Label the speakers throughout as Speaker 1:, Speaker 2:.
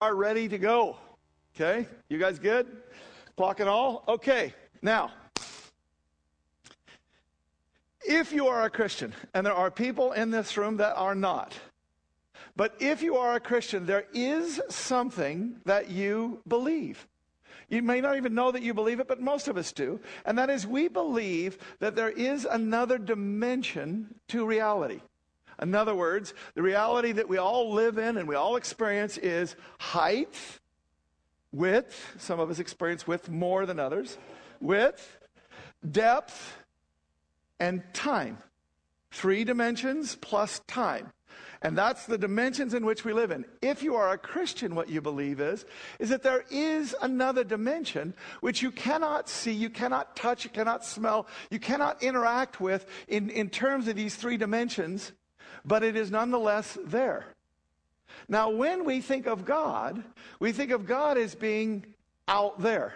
Speaker 1: are ready to go. Okay? You guys good? Clock and all? Okay. Now, if you are a Christian, and there are people in this room that are not, but if you are a Christian, there is something that you believe. You may not even know that you believe it, but most of us do. And that is, we believe that there is another dimension to reality. In other words, the reality that we all live in and we all experience is height, width, some of us experience width more than others, width, depth, and time. Three dimensions plus time. And that's the dimensions in which we live in. If you are a Christian, what you believe is, is that there is another dimension which you cannot see, you cannot touch, you cannot smell, you cannot interact with in, in terms of these three dimensions but it is nonetheless there. Now, when we think of God, we think of God as being out there,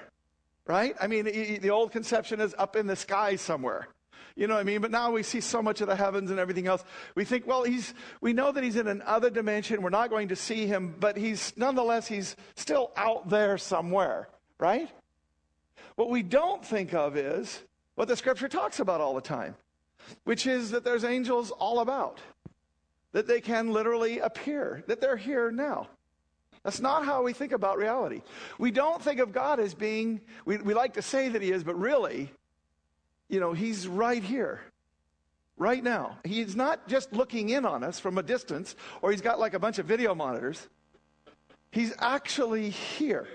Speaker 1: right? I mean, the old conception is up in the sky somewhere. You know what I mean? But now we see so much of the heavens and everything else. We think, well, he's, we know that he's in another dimension. We're not going to see him, but he's nonetheless, he's still out there somewhere, right? What we don't think of is what the scripture talks about all the time, which is that there's angels all about that they can literally appear, that they're here now. That's not how we think about reality. We don't think of God as being, we, we like to say that He is, but really, you know, He's right here, right now. He's not just looking in on us from a distance or He's got like a bunch of video monitors. He's actually here.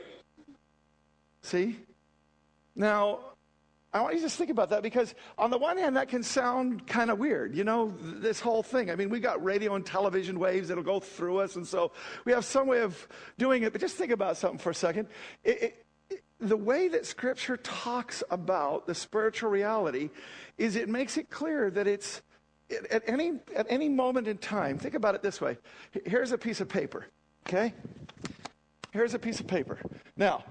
Speaker 1: See? Now, I want you to just think about that because, on the one hand, that can sound kind of weird, you know, this whole thing. I mean, we got radio and television waves that'll go through us, and so we have some way of doing it. But just think about something for a second. It, it, the way that Scripture talks about the spiritual reality is it makes it clear that it's at any, at any moment in time. Think about it this way here's a piece of paper, okay? Here's a piece of paper. Now,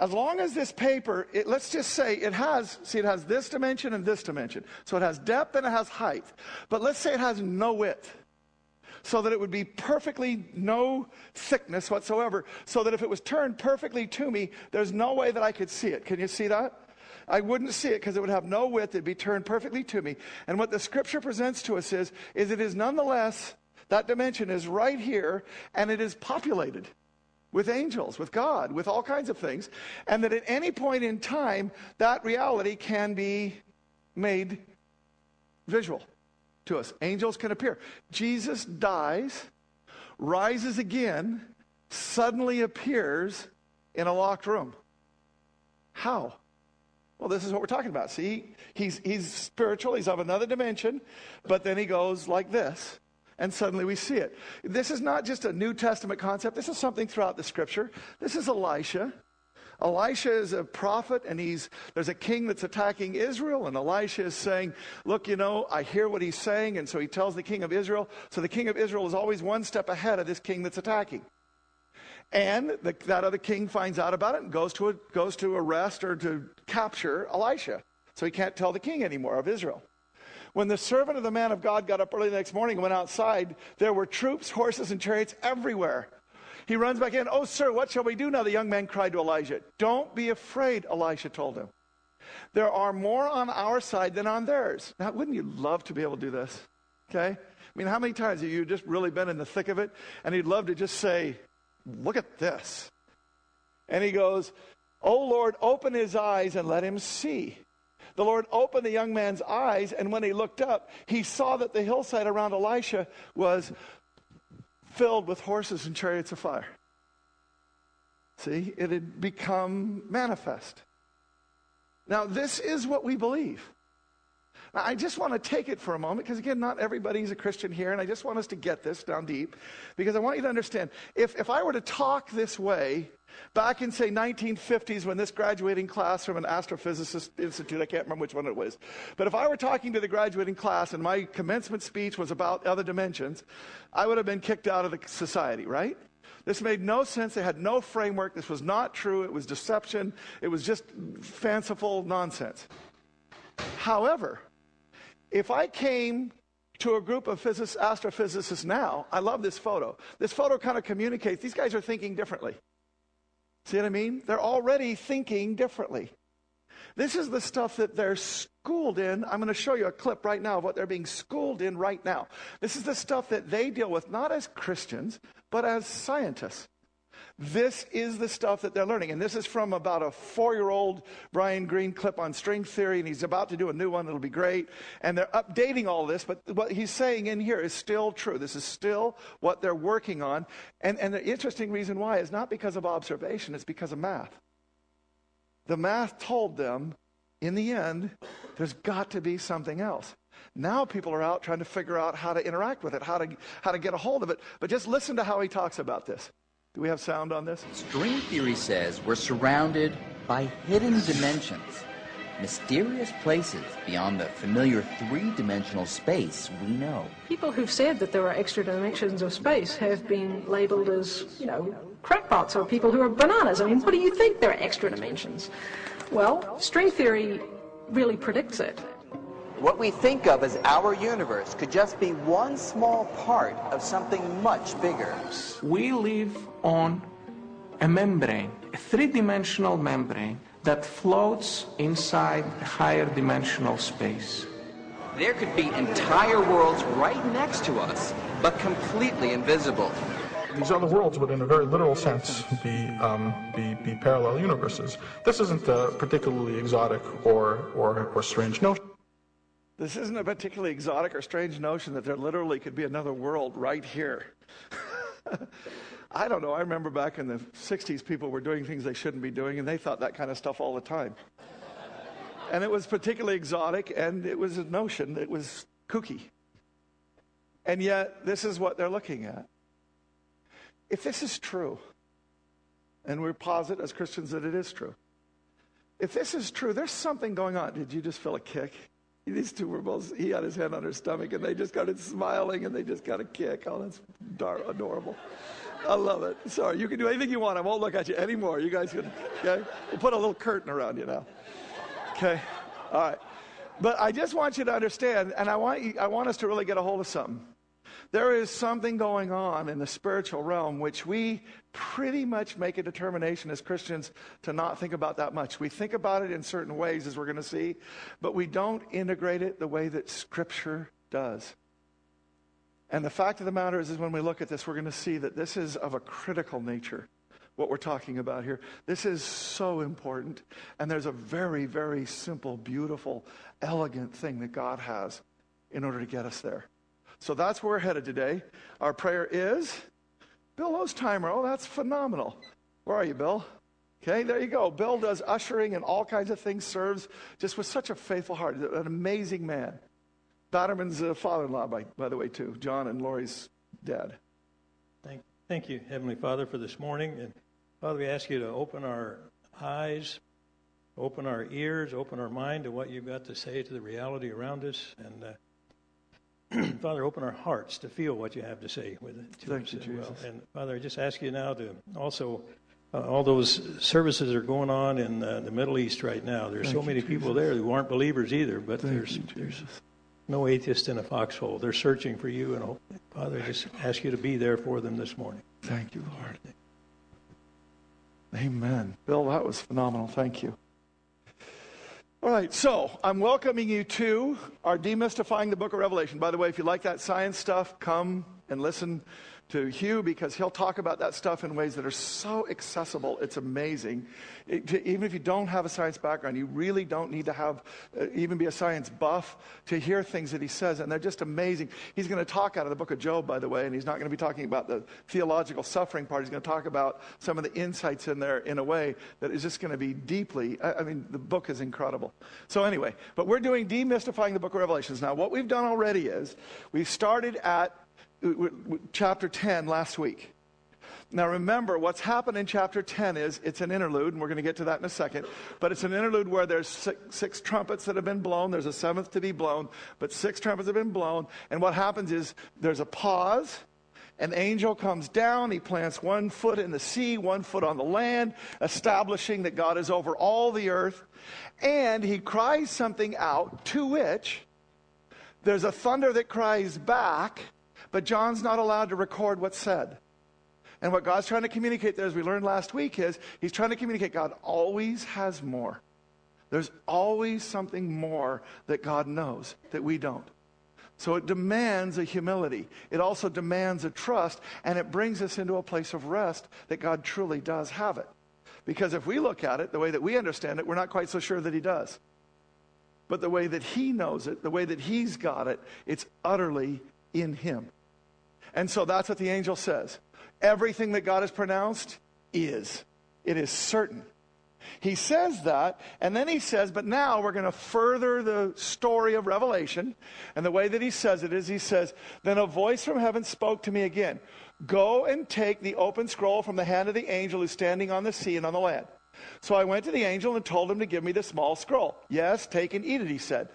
Speaker 1: as long as this paper, it, let's just say it has, see, it has this dimension and this dimension. So it has depth and it has height. But let's say it has no width. So that it would be perfectly no thickness whatsoever. So that if it was turned perfectly to me, there's no way that I could see it. Can you see that? I wouldn't see it because it would have no width. It'd be turned perfectly to me. And what the scripture presents to us is, is it is nonetheless, that dimension is right here and it is populated with angels, with God, with all kinds of things, and that at any point in time, that reality can be made visual to us. Angels can appear. Jesus dies, rises again, suddenly appears in a locked room. How? Well, this is what we're talking about. See, he's, he's spiritual, he's of another dimension, but then he goes like this and suddenly we see it. This is not just a New Testament concept, this is something throughout the scripture. This is Elisha. Elisha is a prophet, and he's, there's a king that's attacking Israel. And Elisha is saying, Look, you know, I hear what he's saying. And so he tells the king of Israel. So the king of Israel is always one step ahead of this king that's attacking. And the, that other king finds out about it and goes to, a, goes to arrest or to capture Elisha. So he can't tell the king anymore of Israel. When the servant of the man of God got up early the next morning and went outside, there were troops, horses, and chariots everywhere. He runs back in. Oh, sir, what shall we do now? The young man cried to Elijah. Don't be afraid, Elijah told him. There are more on our side than on theirs. Now, wouldn't you love to be able to do this? Okay? I mean, how many times have you just really been in the thick of it and you'd love to just say, Look at this? And he goes, Oh Lord, open his eyes and let him see. The Lord opened the young man's eyes, and when he looked up, he saw that the hillside around Elisha was filled with horses and chariots of fire. See, it had become manifest. Now, this is what we believe. Now, I just want to take it for a moment because, again, not everybody's a Christian here, and I just want us to get this down deep because I want you to understand. If, if I were to talk this way back in, say, 1950s when this graduating class from an astrophysicist institute, I can't remember which one it was, but if I were talking to the graduating class and my commencement speech was about other dimensions, I would have been kicked out of the society, right? This made no sense. They had no framework. This was not true. It was deception. It was just fanciful nonsense. However, if I came to a group of physicists, astrophysicists now, I love this photo. This photo kind of communicates these guys are thinking differently. See what I mean? They're already thinking differently. This is the stuff that they're schooled in. I'm going to show you a clip right now of what they're being schooled in right now. This is the stuff that they deal with, not as Christians, but as scientists. This is the stuff that they're learning. And this is from about a four year old Brian Greene clip on string theory, and he's about to do a new one that'll be great. And they're updating all this, but what he's saying in here is still true. This is still what they're working on. And, and the interesting reason why is not because of observation, it's because of math. The math told them, in the end, there's got to be something else. Now people are out trying to figure out how to interact with it, how to, how to get a hold of it. But just listen to how he talks about this. Do we have sound on this?
Speaker 2: String theory says we're surrounded by hidden dimensions, mysterious places beyond the familiar three dimensional space we know.
Speaker 3: People who've said that there are extra dimensions of space have been labeled as, you know, crackpots or people who are bananas. I mean, what do you think there are extra dimensions? Well, string theory really predicts it.
Speaker 2: What we think of as our universe could just be one small part of something much bigger.
Speaker 4: We live on a membrane, a three dimensional membrane that floats inside a higher dimensional space.
Speaker 2: There could be entire worlds right next to us, but completely invisible.
Speaker 5: These other worlds would, in a very literal sense, be, um, be, be parallel universes. This isn't a particularly exotic or, or, or strange notion.
Speaker 1: This isn't a particularly exotic or strange notion that there literally could be another world right here. I don't know. I remember back in the 60s, people were doing things they shouldn't be doing, and they thought that kind of stuff all the time. and it was particularly exotic, and it was a notion that was kooky. And yet, this is what they're looking at. If this is true, and we posit as Christians that it is true, if this is true, there's something going on. Did you just feel a kick? these two were both, he had his hand on her stomach, and they just started smiling and they just got a kick. Oh, that's dar- adorable. I love it. Sorry, you can do anything you want. I won't look at you anymore. You guys can, okay? We'll put a little curtain around you now. Okay? All right. But I just want you to understand, and I want, you, I want us to really get a hold of something. There is something going on in the spiritual realm which we pretty much make a determination as Christians to not think about that much. We think about it in certain ways, as we're going to see, but we don't integrate it the way that Scripture does. And the fact of the matter is, is when we look at this, we're going to see that this is of a critical nature, what we're talking about here. This is so important. And there's a very, very simple, beautiful, elegant thing that God has in order to get us there. So that's where we're headed today. Our prayer is Bill Ostimer. Oh, that's phenomenal. Where are you, Bill? Okay, there you go. Bill does ushering and all kinds of things, serves just with such a faithful heart. An amazing man. Batterman's uh, father in law, by, by the way, too. John and Lori's dad.
Speaker 6: Thank, thank you, Heavenly Father, for this morning. And Father, we ask you to open our eyes, open our ears, open our mind to what you've got to say to the reality around us. And uh, Father, open our hearts to feel what you have to say with it
Speaker 1: to Thank us you, as Jesus.
Speaker 6: well. And Father, I just ask you now to also uh, all those services are going on in uh, the Middle East right now. There's Thank so many Jesus. people there who aren't believers either, but Thank there's, you, there's no atheist in a foxhole. They're searching for you, and hope, Father, I just ask you to be there for them this morning.
Speaker 1: Thank you, Lord. Amen. Bill, that was phenomenal. Thank you. All right, so I'm welcoming you to our Demystifying the Book of Revelation. By the way, if you like that science stuff, come and listen to Hugh because he'll talk about that stuff in ways that are so accessible. It's amazing. It, to, even if you don't have a science background, you really don't need to have uh, even be a science buff to hear things that he says, and they're just amazing. He's going to talk out of the book of Job, by the way, and he's not going to be talking about the theological suffering part. He's going to talk about some of the insights in there in a way that is just going to be deeply. I, I mean, the book is incredible. So anyway, but we're doing demystifying the book of Revelations now. What we've done already is we've started at chapter 10 last week. Now, remember, what's happened in chapter 10 is it's an interlude, and we're going to get to that in a second. But it's an interlude where there's six, six, trumpets that have been blown. There's a seventh to be blown, but six trumpets have been blown. And what happens is there's a pause. An angel comes down. He plants one foot in the sea, one foot on the land, establishing that God is over all the earth. And he cries something out, to which there's a thunder that cries back but John's not allowed to record what's said. And what God's trying to communicate there, as we learned last week, is He's trying to communicate God always has more. There's always something more that God knows that we don't. So it demands a humility. It also demands a trust, and it brings us into a place of rest that God truly does have it. Because if we look at it the way that we understand it, we're not quite so sure that He does. But the way that He knows it, the way that He's got it, it's utterly in Him. And so that's what the angel says. Everything that God has pronounced is, it is certain. He says that, and then he says, but now we're going to further the story of Revelation. And the way that he says it is he says, Then a voice from heaven spoke to me again Go and take the open scroll from the hand of the angel who's standing on the sea and on the land. So I went to the angel and told him to give me the small scroll. Yes, take and eat it, he said.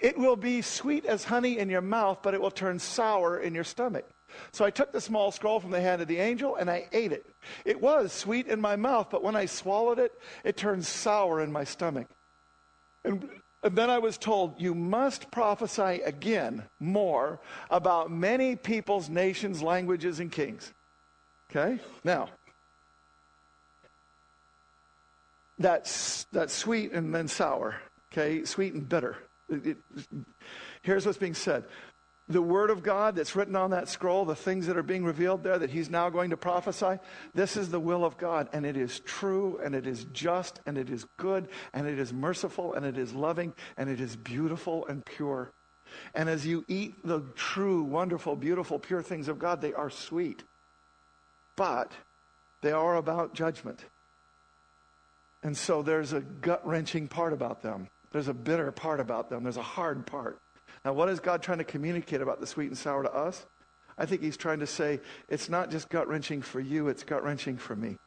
Speaker 1: It will be sweet as honey in your mouth, but it will turn sour in your stomach. So I took the small scroll from the hand of the angel and I ate it. It was sweet in my mouth, but when I swallowed it, it turned sour in my stomach. And, and, then I was told, You must prophesy again more about many peoples, nations, languages, and kings. Okay? Now, that's, that's sweet and then sour. Okay? Sweet and bitter. It, it, here's what's being said the word of God that's written on that scroll, the things that are being revealed there that he's now going to prophesy, this is the will of God. And it is true, and it is just, and it is good, and it is merciful, and it is loving, and it is beautiful and pure. And as you eat the true, wonderful, beautiful, pure things of God, they are sweet. But they are about judgment. And so there's a gut wrenching part about them. There's a bitter part about them. There's a hard part. Now, what is God trying to communicate about the sweet and sour to us? I think he's trying to say it's not just gut wrenching for you, it's gut wrenching for me.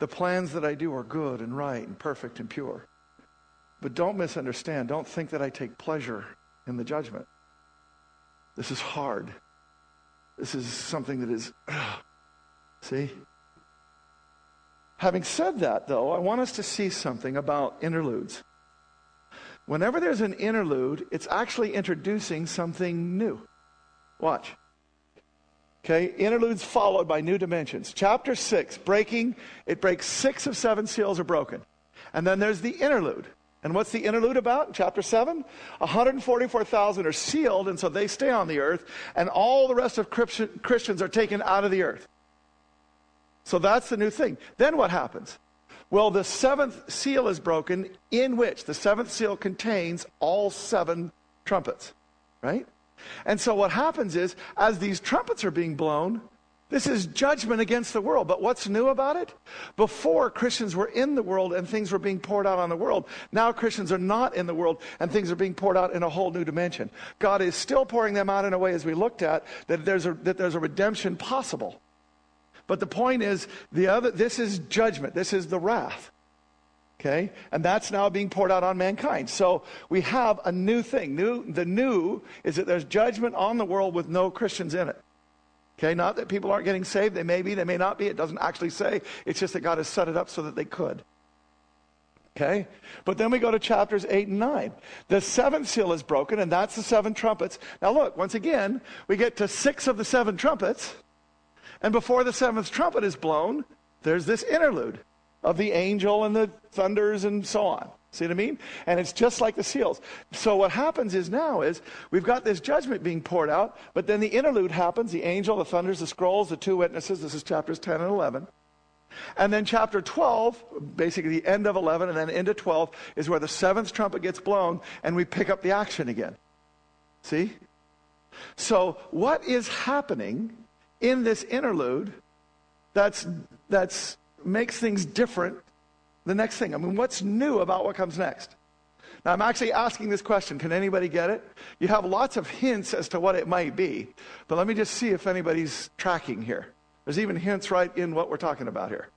Speaker 1: The plans that I do are good and right and perfect and pure. But don't misunderstand. Don't think that I take pleasure in the judgment. This is hard. This is something that is, ugh. see? Having said that, though, I want us to see something about interludes. Whenever there's an interlude, it's actually introducing something new. Watch. Okay, interludes followed by new dimensions. Chapter six, breaking, it breaks six of seven seals are broken. And then there's the interlude. And what's the interlude about? Chapter 7? 144,000 are sealed, and so they stay on the earth, and all the rest of Christians are taken out of the earth. So that's the new thing. Then what happens? Well, the seventh seal is broken, in which the seventh seal contains all seven trumpets, right? And so what happens is, as these trumpets are being blown, this is judgment against the world. But what's new about it? Before, Christians were in the world and things were being poured out on the world. Now, Christians are not in the world and things are being poured out in a whole new dimension. God is still pouring them out in a way, as we looked at, that there's a, that there's a redemption possible. But the point is, the other, this is judgment. This is the wrath. Okay? And that's now being poured out on mankind. So we have a new thing. New, the new is that there's judgment on the world with no Christians in it. Okay? Not that people aren't getting saved. They may be, they may not be. It doesn't actually say. It's just that God has set it up so that they could. Okay? But then we go to chapters 8 and 9. The seventh seal is broken, and that's the seven trumpets. Now, look, once again, we get to six of the seven trumpets. And before the seventh trumpet is blown, there's this interlude of the angel and the thunders and so on. See what I mean? And it's just like the seals. So what happens is now is we've got this judgment being poured out, but then the interlude happens, the angel, the thunders, the scrolls, the two witnesses. This is chapters 10 and 11. And then chapter 12, basically the end of 11 and then into 12 is where the seventh trumpet gets blown and we pick up the action again. See? So what is happening in this interlude that's, that's makes things different the next thing. I mean, what's new about what comes next? Now, I'm actually asking this question. Can anybody get it? You have lots of hints as to what it might be, but let me just see if anybody's tracking here. There's even hints right in what we're talking about here.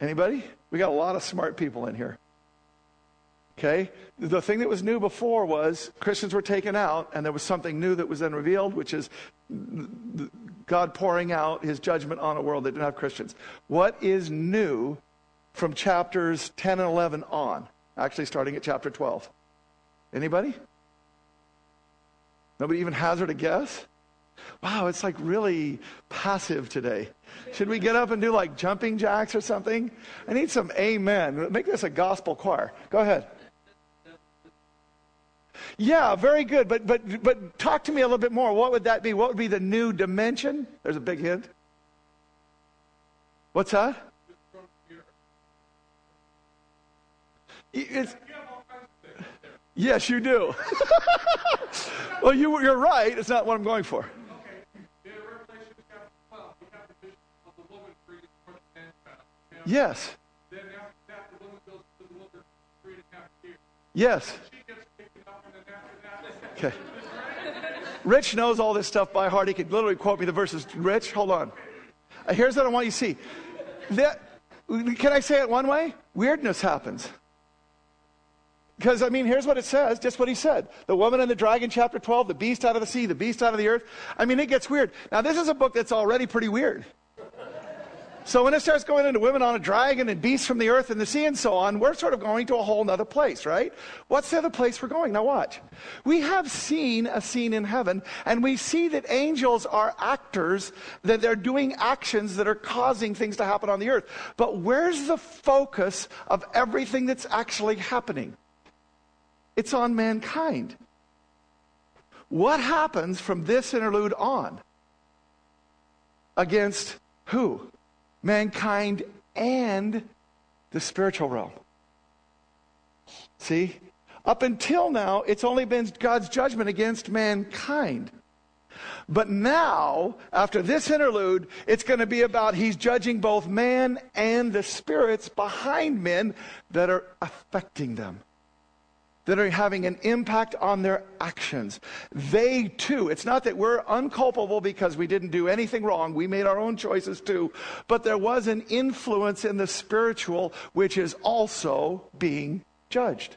Speaker 1: Anybody? We got a lot of smart people in here. Okay? The thing that was new before was Christians were taken out, and there was something new that was then revealed, which is God pouring out his judgment on a world that didn't have Christians. What is new from chapters 10 and 11 on? Actually, starting at chapter 12. Anybody? Nobody even hazard a guess? Wow, it's like really passive today. Should we get up and do like jumping jacks or something? I need some amen. Make this a gospel choir. Go ahead. Yeah, very good. But, but, but talk to me a little bit more. What would that be? What would be the new dimension? There's a big hint. What's that? It's, yes, you do. well, you, you're right. It's not what I'm going for. Yes. Yes. Okay. Rich knows all this stuff by heart. He could literally quote me the verses. Rich, hold on. Uh, here's what I want you to see. That, can I say it one way? Weirdness happens. Because, I mean, here's what it says, just what he said. The woman and the dragon, chapter 12, the beast out of the sea, the beast out of the earth. I mean, it gets weird. Now, this is a book that's already pretty weird. So when it starts going into women on a dragon and beasts from the earth and the sea and so on, we're sort of going to a whole other place, right? What's the other place we're going? Now watch. We have seen a scene in heaven, and we see that angels are actors, that they're doing actions that are causing things to happen on the earth. But where's the focus of everything that's actually happening? It's on mankind. What happens from this interlude on? Against who? mankind and the spiritual realm. See? Up until now, it's only been God's judgment against mankind. But now, after this interlude, it's going to be about he's judging both man and the spirits behind men that are affecting them that are having an impact on their actions. They too, it's not that we're unculpable because we didn't do anything wrong, we made our own choices too, but there was an influence in the spiritual which is also being judged.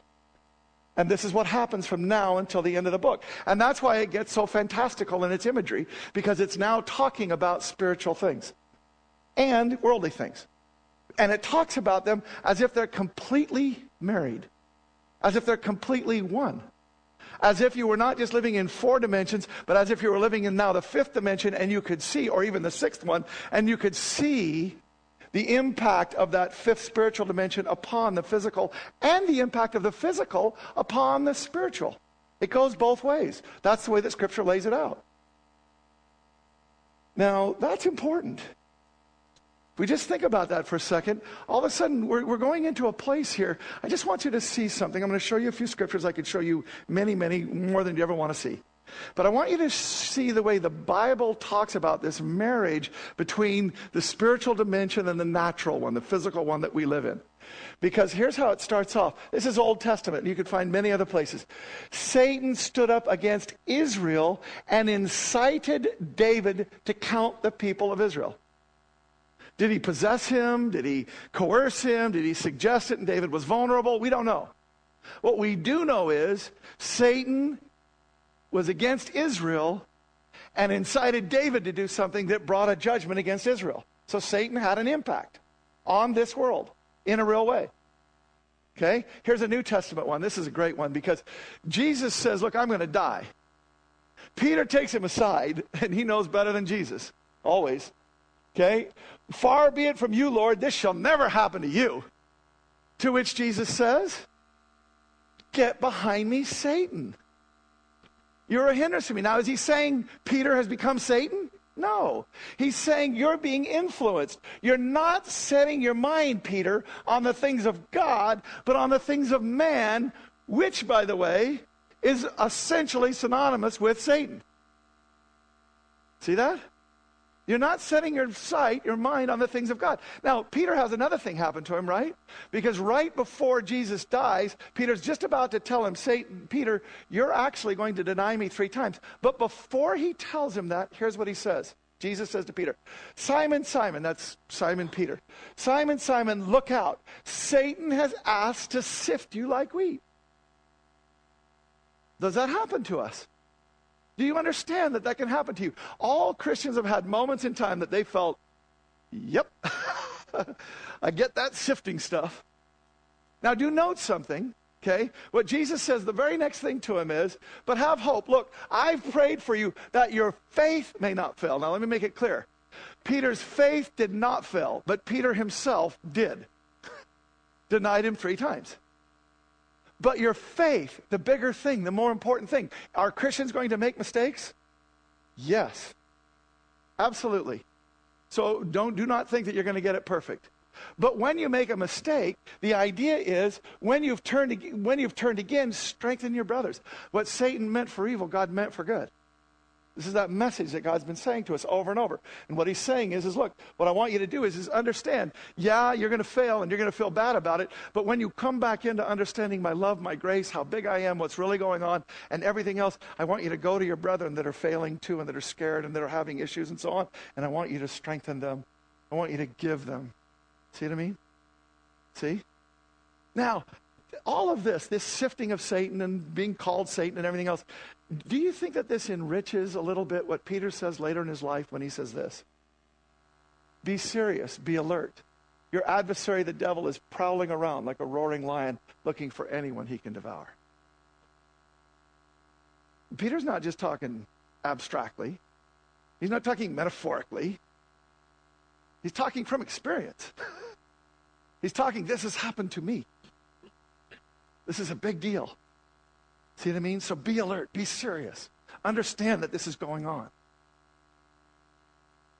Speaker 1: And this is what happens from now until the end of the book. And that's why it gets so fantastical in its imagery, because it's now talking about spiritual things and worldly things. And it talks about them as if they're completely married as if they're completely one. As if you were not just living in four dimensions, but as if you were living in now the fifth dimension and you could see, or even the sixth one, and you could see the impact of that fifth spiritual dimension upon the physical and the impact of the physical upon the spiritual. It goes both ways. That's the way that Scripture lays it out. Now, that's important we just think about that for a second, all of a sudden we're, we're going into a place here. I just want you to see something. I'm going to show you a few scriptures. I could show you many, many more than you ever want to see. But I want you to see the way the Bible talks about this marriage between the spiritual dimension and the natural one, the physical one that we live in. Because here's how it starts off. This is Old Testament. You could find many other places. Satan stood up against Israel and incited David to count the people of Israel. Did he possess him? Did he coerce him? Did he suggest it and David was vulnerable? We don't know. What we do know is Satan was against Israel and incited David to do something that brought a judgment against Israel. So Satan had an impact on this world in a real way. Okay? Here's a New Testament one. This is a great one because Jesus says, Look, I'm going to die. Peter takes him aside, and he knows better than Jesus, always. Okay? Far be it from you, Lord, this shall never happen to you. To which Jesus says, Get behind me, Satan. You're a hindrance to me. Now, is he saying Peter has become Satan? No. He's saying you're being influenced. You're not setting your mind, Peter, on the things of God, but on the things of man, which, by the way, is essentially synonymous with Satan. See that? You're not setting your sight, your mind on the things of God. Now, Peter has another thing happen to him, right? Because right before Jesus dies, Peter's just about to tell him, Satan, Peter, you're actually going to deny me three times. But before he tells him that, here's what he says. Jesus says to Peter, Simon, Simon, that's Simon Peter. Simon, Simon, look out. Satan has asked to sift you like wheat. Does that happen to us? Do you understand that that can happen to you? All Christians have had moments in time that they felt, yep, I get that sifting stuff. Now, do note something, okay? What Jesus says, the very next thing to him is, but have hope. Look, I've prayed for you that your faith may not fail. Now, let me make it clear. Peter's faith did not fail, but Peter himself did. Denied him three times. But your faith, the bigger thing, the more important thing. Are Christians going to make mistakes? Yes. Absolutely. So don't do not think that you're going to get it perfect. But when you make a mistake, the idea is when you've turned when you've turned again, strengthen your brothers. What Satan meant for evil, God meant for good. This is that message that God's been saying to us over and over. And what he's saying is, is look, what I want you to do is, is understand, yeah, you're going to fail and you're going to feel bad about it. But when you come back into understanding my love, my grace, how big I am, what's really going on, and everything else, I want you to go to your brethren that are failing too and that are scared and that are having issues and so on. And I want you to strengthen them. I want you to give them. See what I mean? See? Now, all of this, this sifting of Satan and being called Satan and everything else, do you think that this enriches a little bit what Peter says later in his life when he says this? Be serious, be alert. Your adversary, the devil, is prowling around like a roaring lion looking for anyone he can devour. Peter's not just talking abstractly, he's not talking metaphorically, he's talking from experience. he's talking, This has happened to me. This is a big deal. See what I mean? So be alert, be serious. Understand that this is going on.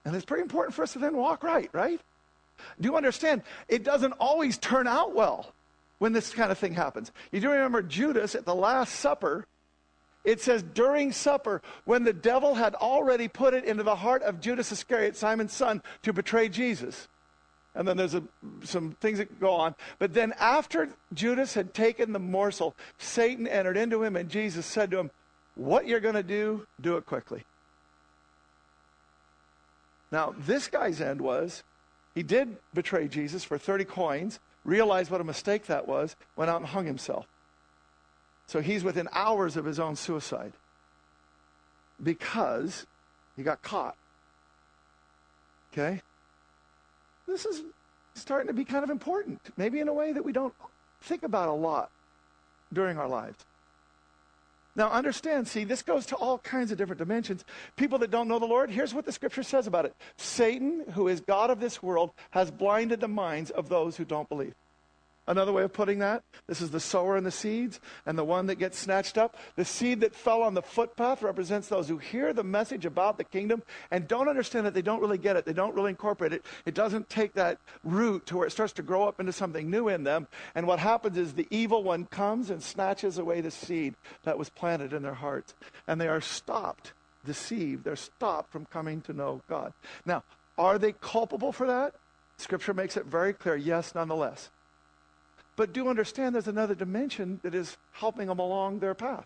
Speaker 1: And it's pretty important for us to then walk right, right? Do you understand? It doesn't always turn out well when this kind of thing happens. You do remember Judas at the Last Supper. It says, during supper, when the devil had already put it into the heart of Judas Iscariot, Simon's son, to betray Jesus. And then there's a, some things that go on. But then, after Judas had taken the morsel, Satan entered into him, and Jesus said to him, What you're going to do, do it quickly. Now, this guy's end was he did betray Jesus for 30 coins, realized what a mistake that was, went out and hung himself. So he's within hours of his own suicide because he got caught. Okay? this is starting to be kind of important, maybe in a way that we don't think about a lot during our lives. Now, understand, see, this goes to all kinds of different dimensions. People that don't know the Lord, here's what the scripture says about it Satan, who is God of this world, has blinded the minds of those who don't believe. Another way of putting that this is the sower and the seeds, and the one that gets snatched up. The seed that fell on the footpath represents those who hear the message about the kingdom and don't understand it. They don't really get it. They don't really incorporate it. It doesn't take that root to where it starts to grow up into something new in them. And what happens is the evil one comes and snatches away the seed that was planted in their hearts. And they are stopped, deceived. They're stopped from coming to know God. Now, are they culpable for that? Scripture makes it very clear yes, nonetheless. But do understand there's another dimension that is helping them along their path.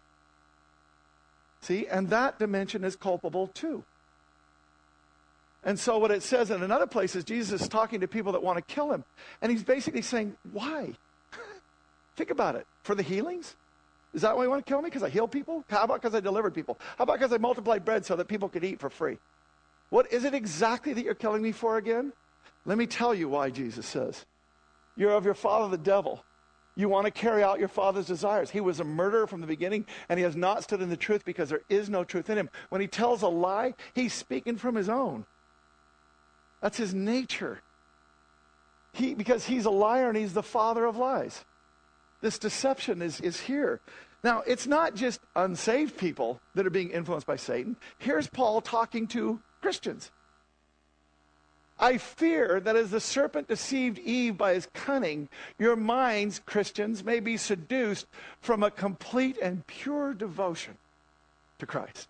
Speaker 1: See, and that dimension is culpable too. And so, what it says in another place is Jesus is talking to people that want to kill him. And he's basically saying, Why? Think about it. For the healings? Is that why you want to kill me? Because I heal people? How about because I delivered people? How about because I multiplied bread so that people could eat for free? What is it exactly that you're killing me for again? Let me tell you why, Jesus says. You're of your father, the devil. You want to carry out your father's desires. He was a murderer from the beginning, and he has not stood in the truth because there is no truth in him. When he tells a lie, he's speaking from his own. That's his nature. He, because he's a liar and he's the father of lies. This deception is, is here. Now, it's not just unsaved people that are being influenced by Satan. Here's Paul talking to Christians. I fear that as the serpent deceived Eve by his cunning, your minds, Christians, may be seduced from a complete and pure devotion to Christ.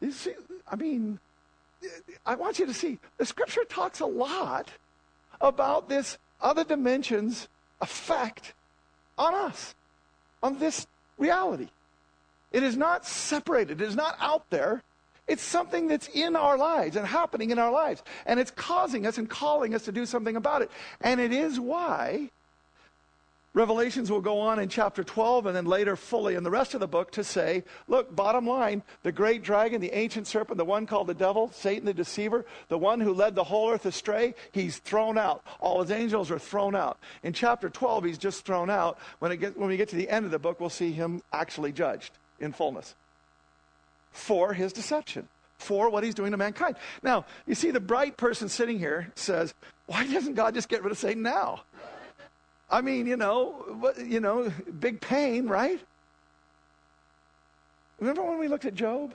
Speaker 1: You see, I mean, I want you to see the scripture talks a lot about this other dimension's effect on us, on this reality. It is not separated, it is not out there. It's something that's in our lives and happening in our lives. And it's causing us and calling us to do something about it. And it is why Revelations will go on in chapter 12 and then later fully in the rest of the book to say, look, bottom line, the great dragon, the ancient serpent, the one called the devil, Satan the deceiver, the one who led the whole earth astray, he's thrown out. All his angels are thrown out. In chapter 12, he's just thrown out. When, it get, when we get to the end of the book, we'll see him actually judged in fullness for his deception, for what he's doing to mankind. Now, you see, the bright person sitting here says, Why doesn't God just get rid of Satan now? I mean, you know, you know, big pain, right? Remember when we looked at Job?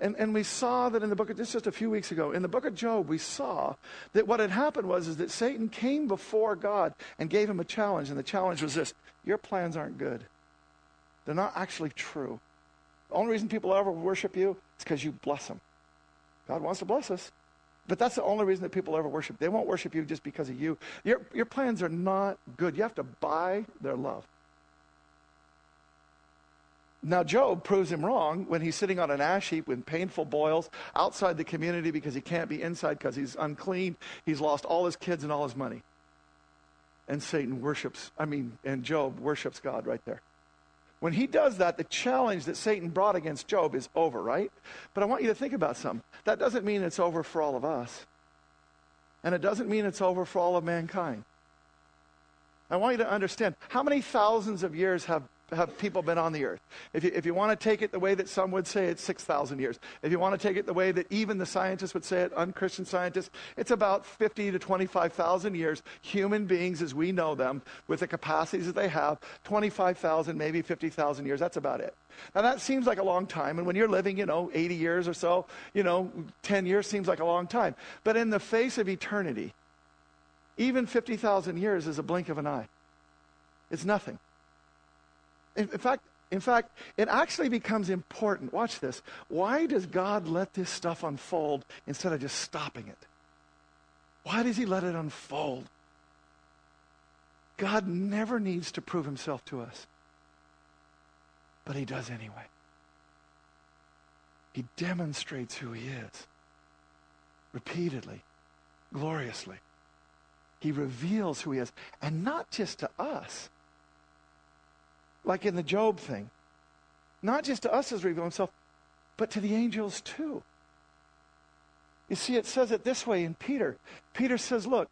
Speaker 1: And, and we saw that in the book of this just a few weeks ago in the book of job we saw that what had happened was is that satan came before god and gave him a challenge and the challenge was this your plans aren't good they're not actually true the only reason people ever worship you is because you bless them. God wants to bless us. But that's the only reason that people ever worship. They won't worship you just because of you. Your, your plans are not good. You have to buy their love. Now, Job proves him wrong when he's sitting on an ash heap with painful boils outside the community because he can't be inside because he's unclean. He's lost all his kids and all his money. And Satan worships, I mean, and Job worships God right there. When he does that, the challenge that Satan brought against Job is over, right? But I want you to think about something. That doesn't mean it's over for all of us. And it doesn't mean it's over for all of mankind. I want you to understand how many thousands of years have have people been on the earth? If you, if you want to take it the way that some would say it's 6,000 years, if you want to take it the way that even the scientists would say it, unchristian scientists, it's about 50 to 25,000 years, human beings as we know them, with the capacities that they have, 25,000, maybe 50,000 years, that's about it. Now that seems like a long time, and when you're living, you know, 80 years or so, you know, 10 years seems like a long time. But in the face of eternity, even 50,000 years is a blink of an eye. It's nothing in, in fact, in fact, it actually becomes important. Watch this. Why does God let this stuff unfold instead of just stopping it? Why does He let it unfold? God never needs to prove Himself to us, but He does anyway. He demonstrates who He is repeatedly, gloriously. He reveals who He is, and not just to us like in the Job thing. Not just to us as revealed himself, but to the angels too. You see, it says it this way in Peter. Peter says, Look,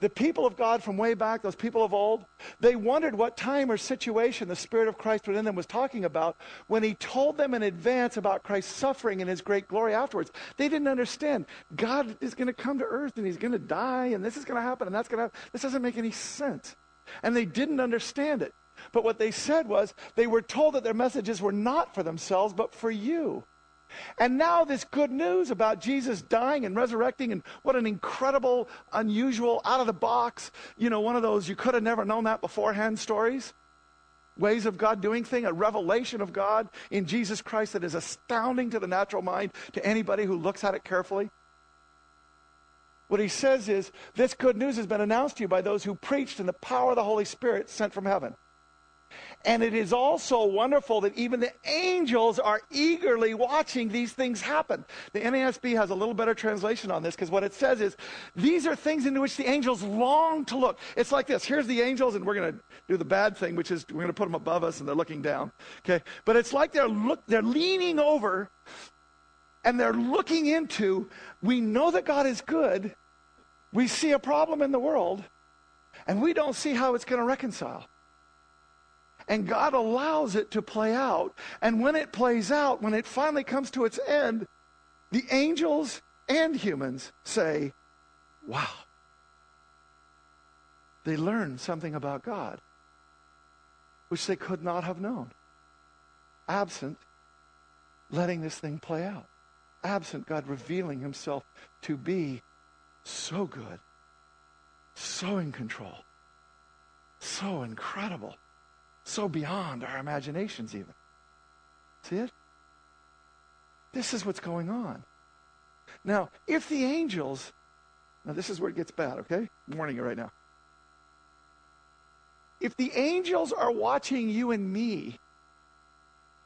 Speaker 1: the people of God from way back, those people of old, they wondered what time or situation the Spirit of Christ within them was talking about when he told them in advance about Christ's suffering and his great glory afterwards. They didn't understand. God is going to come to earth and he's going to die and this is going to happen and that's going to happen. This doesn't make any sense. And they didn't understand it. But what they said was they were told that their messages were not for themselves, but for you. And now, this good news about Jesus dying and resurrecting, and what an incredible, unusual, out of the box, you know, one of those you could have never known that beforehand stories. Ways of God doing thing, a revelation of God in Jesus Christ that is astounding to the natural mind, to anybody who looks at it carefully. What he says is, This good news has been announced to you by those who preached in the power of the Holy Spirit sent from heaven. And it is also wonderful that even the angels are eagerly watching these things happen. The NASB has a little better translation on this because what it says is these are things into which the angels long to look. It's like this here's the angels, and we're going to do the bad thing, which is we're going to put them above us and they're looking down. Okay? But it's like they're, look, they're leaning over and they're looking into we know that God is good, we see a problem in the world, and we don't see how it's going to reconcile. And God allows it to play out. And when it plays out, when it finally comes to its end, the angels and humans say, Wow. They learn something about God, which they could not have known, absent letting this thing play out, absent God revealing himself to be so good, so in control, so incredible so beyond our imaginations, even. See it? This is what's going on. Now, if the angels, now this is where it gets bad, okay? I'm warning you right now. If the angels are watching you and me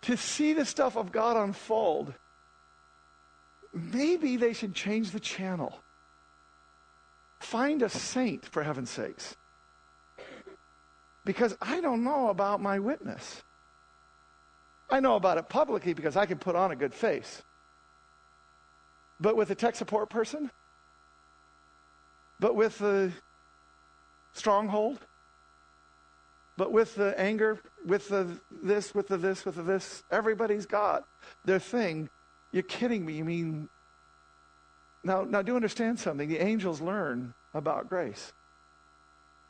Speaker 1: to see the stuff of God unfold, maybe they should change the channel. Find a saint, for heaven's sakes because I don't know about my witness. I know about it publicly because I can put on a good face. But with a tech support person, but with the stronghold, but with the anger, with the this, with the this, with the this, everybody's got their thing. You're kidding me. You mean now now do understand something. The angels learn about grace.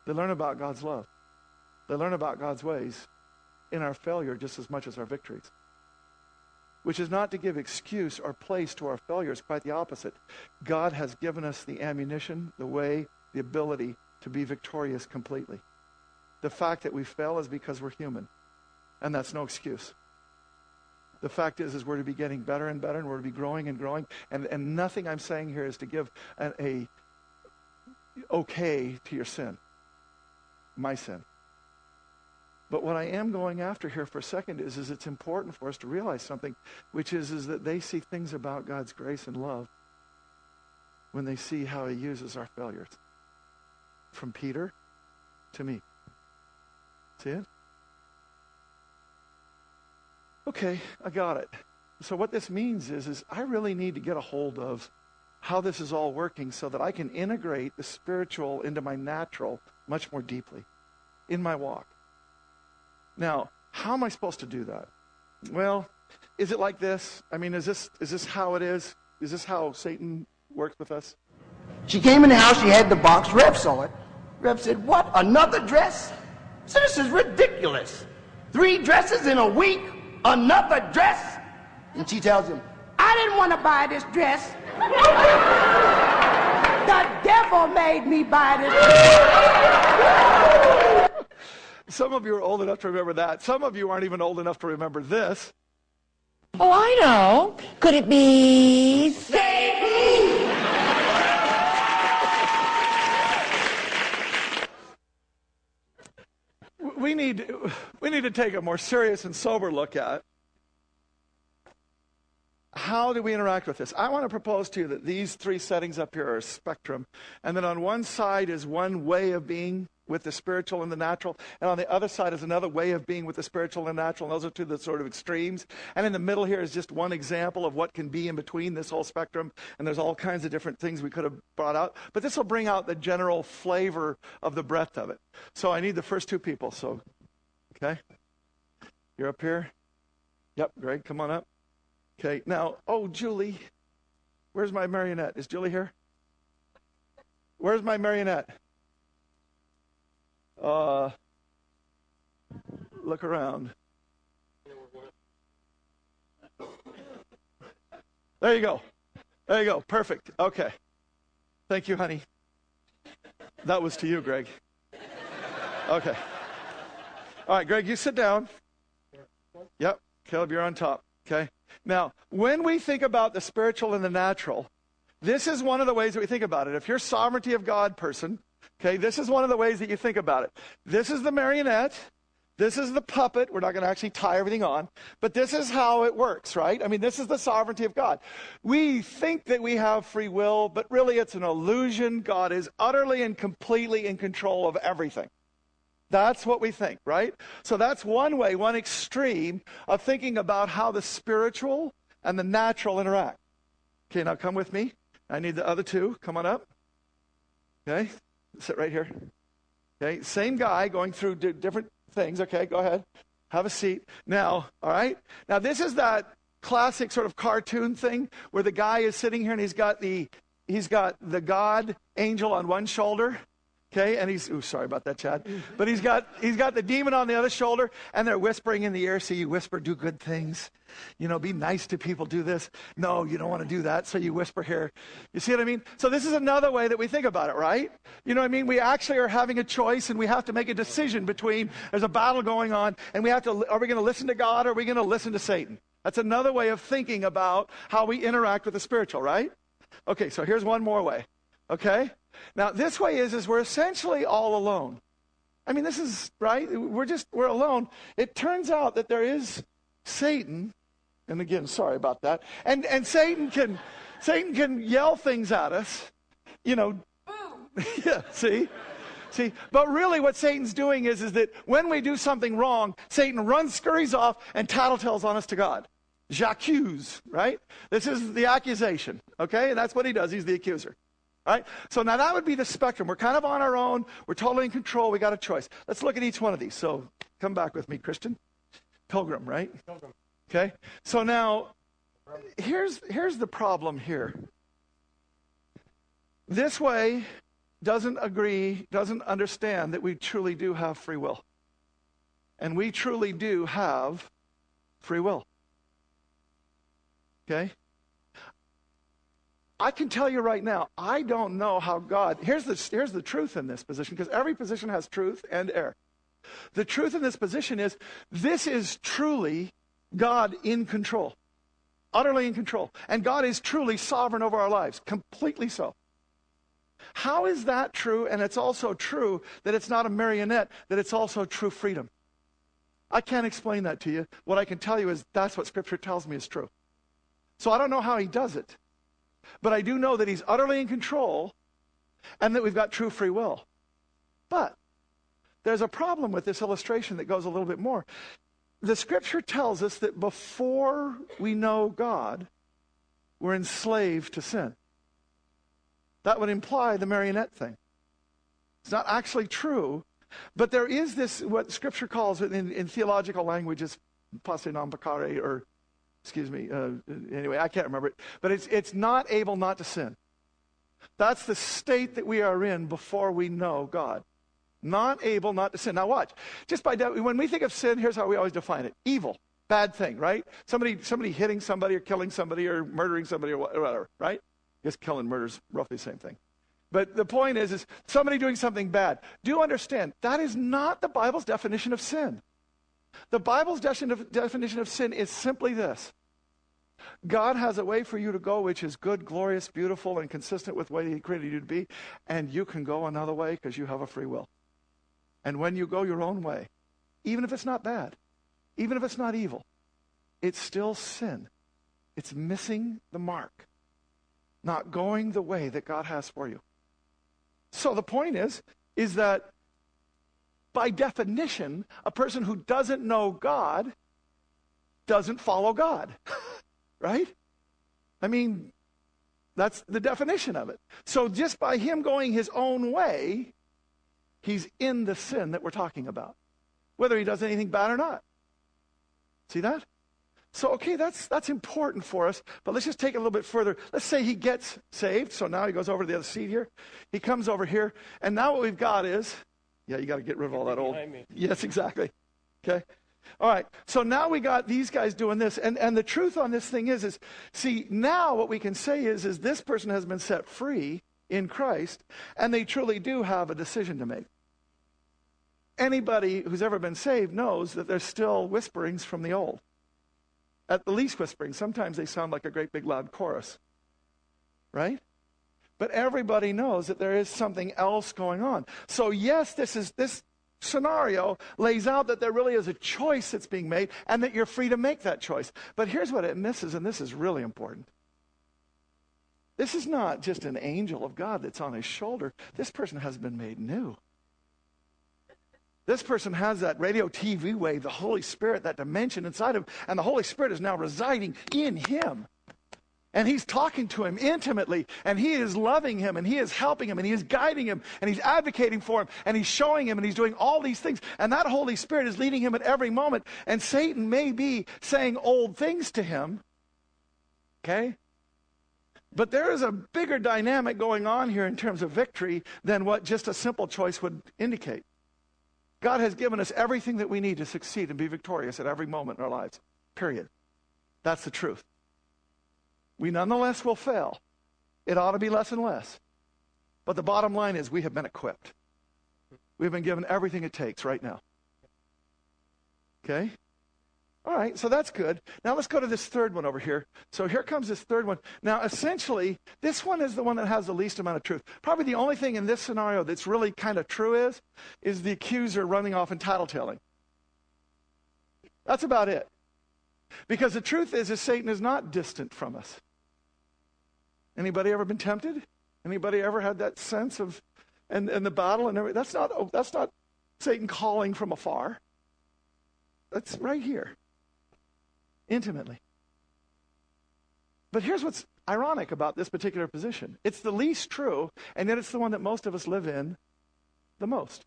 Speaker 1: They learn about God's love. They learn about God's ways in our failure just as much as our victories. Which is not to give excuse or place to our failures, quite the opposite. God has given us the ammunition, the way, the ability to be victorious completely. The fact that we fail is because we're human, and that's no excuse. The fact is, is we're to be getting better and better, and we're to be growing and growing. And, and nothing I'm saying here is to give an, a okay to your sin, my sin. But what I am going after here for a second is, is it's important for us to realize something, which is, is that they see things about God's grace and love when they see how he uses our failures. From Peter to me. See it? Okay, I got it. So what this means is, is I really need to get a hold of how this is all working so that I can integrate the spiritual into my natural much more deeply in my walk. Now, how am I supposed to do that? Well, is it like this? I mean, is this, is this how it is? Is this how Satan works with us?
Speaker 7: She came in the house, she had the box. Rev saw it. Rev said, What? Another dress? This is ridiculous. Three dresses in a week? Another dress? And she tells him, I didn't want to buy this dress. the devil made me buy this dress.
Speaker 1: Some of you are old enough to remember that. Some of you aren't even old enough to remember this.
Speaker 8: Oh, I know. Could it be Satan?
Speaker 1: we need, we need to take a more serious and sober look at how do we interact with this? I want to propose to you that these three settings up here are a spectrum. And that on one side is one way of being, with the spiritual and the natural. And on the other side is another way of being with the spiritual and natural. And those are two the sort of extremes. And in the middle here is just one example of what can be in between this whole spectrum. And there's all kinds of different things we could have brought out. But this will bring out the general flavor of the breadth of it. So I need the first two people. So, okay. You're up here? Yep, Greg, come on up. Okay, now, oh, Julie. Where's my marionette? Is Julie here? Where's my marionette? Uh, look around. There you go. There you go. Perfect. Okay. Thank you, honey. That was to you, Greg. Okay. All right, Greg, you sit down. Yep. Caleb, you're on top. Okay. Now, when we think about the spiritual and the natural, this is one of the ways that we think about it. If you're sovereignty of God person, Okay, this is one of the ways that you think about it. This is the marionette. This is the puppet. We're not going to actually tie everything on, but this is how it works, right? I mean, this is the sovereignty of God. We think that we have free will, but really it's an illusion. God is utterly and completely in control of everything. That's what we think, right? So that's one way, one extreme of thinking about how the spiritual and the natural interact. Okay, now come with me. I need the other two. Come on up. Okay. Sit right here? Okay, same guy going through d- different things. Okay, go ahead. Have a seat. Now, all right? Now, this is that classic sort of cartoon thing where the guy is sitting here and he's got the he's got the God angel on one shoulder Okay, and he's ooh, sorry about that, Chad. But he's got he's got the demon on the other shoulder, and they're whispering in the air. So you whisper, do good things, you know, be nice to people, do this. No, you don't want to do that. So you whisper here. You see what I mean? So this is another way that we think about it, right? You know what I mean? We actually are having a choice, and we have to make a decision between. There's a battle going on, and we have to. Are we going to listen to God? or Are we going to listen to Satan? That's another way of thinking about how we interact with the spiritual, right? Okay, so here's one more way. Okay. Now, this way is, is we're essentially all alone. I mean, this is, right? We're just, we're alone. It turns out that there is Satan, and again, sorry about that, and, and Satan can, Satan can yell things at us, you know. yeah, see? See, but really what Satan's doing is, is that when we do something wrong, Satan runs, scurries off, and tattletales on us to God. J'accuse, right? This is the accusation, okay? And that's what he does. He's the accuser. Right? So now that would be the spectrum. We're kind of on our own. We're totally in control. We got a choice. Let's look at each one of these. So come back with me, Christian. Pilgrim, right? Pilgrim. Okay. So now here's here's the problem here. This way doesn't agree, doesn't understand that we truly do have free will. And we truly do have free will. Okay? I can tell you right now, I don't know how God. Here's the, here's the truth in this position, because every position has truth and error. The truth in this position is this is truly God in control, utterly in control. And God is truly sovereign over our lives, completely so. How is that true? And it's also true that it's not a marionette, that it's also true freedom. I can't explain that to you. What I can tell you is that's what Scripture tells me is true. So I don't know how he does it. But I do know that He's utterly in control and that we've got true free will. But there's a problem with this illustration that goes a little bit more. The scripture tells us that before we know God, we're enslaved to sin. That would imply the marionette thing. It's not actually true, but there is this, what scripture calls it in, in theological language is posse non or excuse me. Uh, anyway, I can't remember it. But it's, it's not able not to sin. That's the state that we are in before we know God. Not able not to sin. Now, watch. Just by de- when we think of sin, here's how we always define it evil, bad thing, right? Somebody, somebody hitting somebody or killing somebody or murdering somebody or whatever, right? guess killing murders roughly the same thing. But the point is, is somebody doing something bad. Do you understand that is not the Bible's definition of sin. The Bible's definition of sin is simply this God has a way for you to go which is good, glorious, beautiful, and consistent with the way He created you to be, and you can go another way because you have a free will. And when you go your own way, even if it's not bad, even if it's not evil, it's still sin. It's missing the mark, not going the way that God has for you. So the point is, is that by definition, a person who doesn't know God doesn't follow God, right? I mean, that's the definition of it. So just by him going his own way, he's in the sin that we're talking about, whether he does anything bad or not. See that? So, okay, that's, that's important for us, but let's just take it a little bit further. Let's say he gets saved. So now he goes over to the other seat here. He comes over here, and now what we've got is yeah, you got to get rid of all that old. Yes, exactly. Okay. All right. So now we got these guys doing this. And, and the truth on this thing is, is see, now what we can say is, is this person has been set free in Christ, and they truly do have a decision to make. Anybody who's ever been saved knows that there's still whisperings from the old. At the least whispering. Sometimes they sound like a great big loud chorus. Right? But everybody knows that there is something else going on. So, yes, this, is, this scenario lays out that there really is a choice that's being made and that you're free to make that choice. But here's what it misses, and this is really important. This is not just an angel of God that's on his shoulder. This person has been made new. This person has that radio TV wave, the Holy Spirit, that dimension inside him, and the Holy Spirit is now residing in him. And he's talking to him intimately, and he is loving him, and he is helping him, and he is guiding him, and he's advocating for him, and he's showing him, and he's doing all these things. And that Holy Spirit is leading him at every moment. And Satan may be saying old things to him, okay? But there is a bigger dynamic going on here in terms of victory than what just a simple choice would indicate. God has given us everything that we need to succeed and be victorious at every moment in our lives, period. That's the truth. We nonetheless will fail. It ought to be less and less. But the bottom line is we have been equipped. We've been given everything it takes right now. Okay? All right, so that's good. Now let's go to this third one over here. So here comes this third one. Now, essentially, this one is the one that has the least amount of truth. Probably the only thing in this scenario that's really kind of true is, is the accuser running off and telling. That's about it. Because the truth is, is Satan is not distant from us. Anybody ever been tempted? Anybody ever had that sense of and, and the battle and everything? That's not oh, that's not Satan calling from afar. That's right here. Intimately. But here's what's ironic about this particular position. It's the least true, and yet it's the one that most of us live in the most.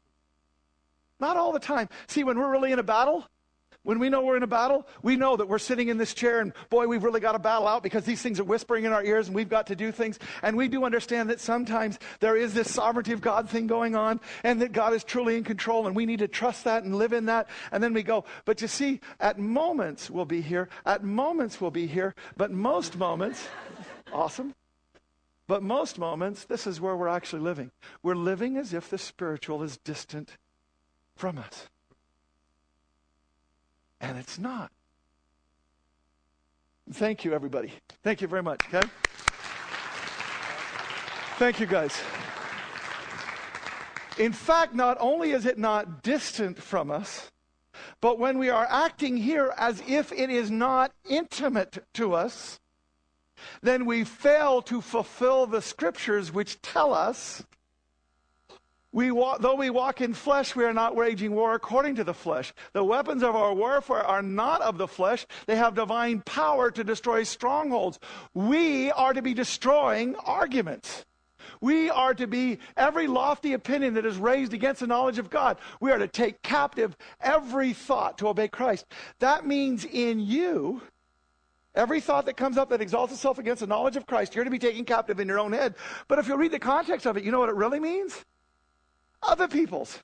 Speaker 1: Not all the time. See, when we're really in a battle, when we know we're in a battle, we know that we're sitting in this chair and boy, we've really got to battle out because these things are whispering in our ears and we've got to do things. And we do understand that sometimes there is this sovereignty of God thing going on and that God is truly in control and we need to trust that and live in that. And then we go, but you see, at moments we'll be here, at moments we'll be here, but most moments, awesome. But most moments, this is where we're actually living. We're living as if the spiritual is distant from us and it's not. Thank you, everybody. Thank you very much, okay? Thank you, guys. In fact, not only is it not distant from us, but when we are acting here as if it is not intimate to us, then we fail to fulfill the scriptures which tell us we walk, though we walk in flesh, we are not waging war according to the flesh. The weapons of our warfare are not of the flesh. They have divine power to destroy strongholds. We are to be destroying arguments. We are to be every lofty opinion that is raised against the knowledge of God. We are to take captive every thought to obey Christ. That means in you, Every thought that comes up that exalts itself against the knowledge of Christ, you're to be taken captive in your own head. But if you read the context of it, you know what it really means? other people's.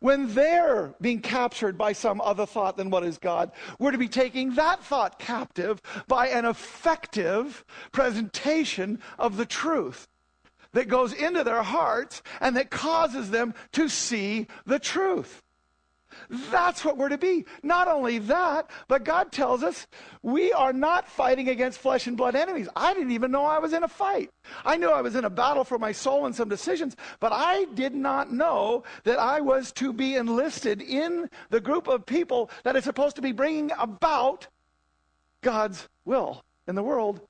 Speaker 1: when they're being captured by some other thought than what is God, we're to be taking that thought captive by an effective presentation of the truth that goes into their hearts and that causes them to see the truth. That's what we're to be. Not only that, but God tells us we are not fighting against flesh and blood enemies. I didn't even know I was in a fight. I knew I was in a battle for my soul and some decisions, but I did not know that I was to be enlisted in the group of people that is supposed to be bringing about God's will in the world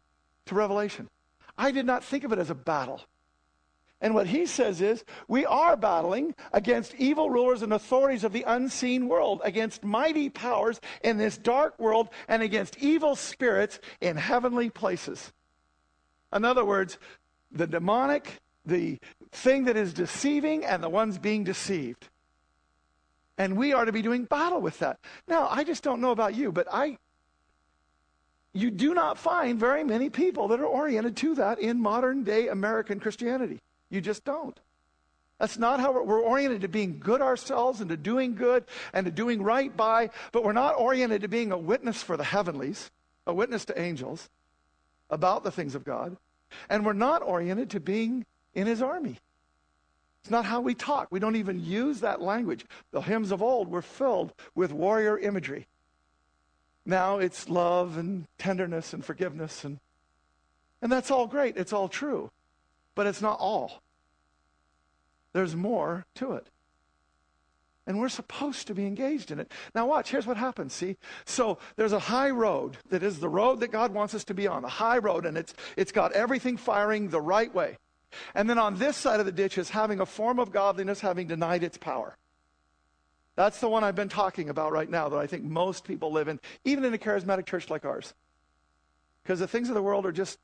Speaker 1: to revelation. I did not think of it as a battle. And what he says is, we are battling against evil rulers and authorities of the unseen world, against mighty powers in this dark world, and against evil spirits in heavenly places. In other words, the demonic, the thing that is deceiving, and the ones being deceived. And we are to be doing battle with that. Now, I just don't know about you, but I you do not find very many people that are oriented to that in modern day American Christianity. You just don't. That's not how we're, we're oriented to being good ourselves and to doing good and to doing right by, but we're not oriented to being a witness for the heavenlies, a witness to angels about the things of God. And we're not oriented to being in his army. It's not how we talk. We don't even use that language. The hymns of old were filled with warrior imagery. Now it's love and tenderness and forgiveness and and that's all great. It's all true. But it's not all, there's more to it. And we're supposed to be engaged in it. Now, watch, here's what happens, see? So there's a high road that is the road that God wants us to be on, a high road, and it's, it's got everything firing the right way. And then on this side of the ditch is having a form of godliness, having denied its power. That's the one I've been talking about right now that I think most people live in, even in a charismatic church like ours. Because the things of the world are just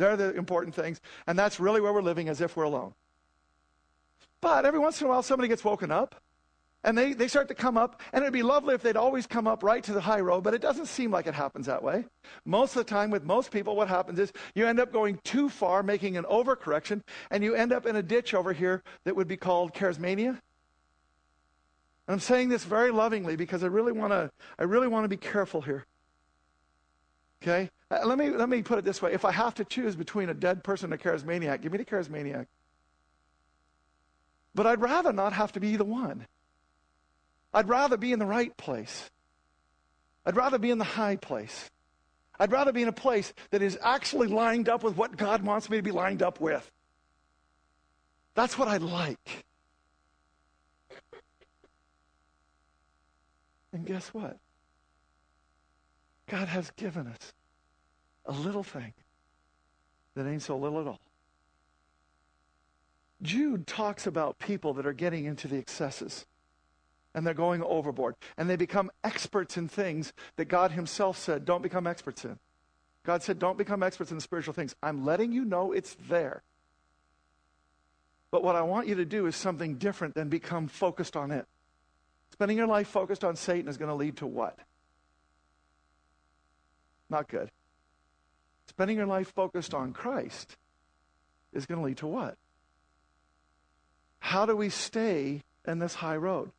Speaker 1: they're the important things. And that's really where we're living as if we're alone. But every once in a while, somebody gets woken up and they, they start to come up. And it'd be lovely if they'd always come up right to the high road, but it doesn't seem like it happens that way. Most of the time, with most people, what happens is you end up going too far, making an overcorrection, and you end up in a ditch over here that would be called charismania. And I'm saying this very lovingly because I really want to I really want to be careful here. Okay? Uh, let me, let me put it this way. If I have to choose between a dead person and a charismaniac, give me the charismaniac. But I'd rather not have to be the one. I'd rather be in the right place. I'd rather be in the high place. I'd rather be in a place that is actually lined up with what God wants me to be lined up with. That's what I like. And guess what? God has given us a little thing that ain't so little at all. Jude talks about people that are getting into the excesses and they're going overboard and they become experts in things that God Himself said, don't become experts in. God said, don't become experts in spiritual things. I'm letting you know it's there. But what I want you to do is something different than become focused on it. Spending your life focused on Satan is going to lead to what? Not good. Spending your life focused on Christ is going to lead to what? How do we stay in this high road?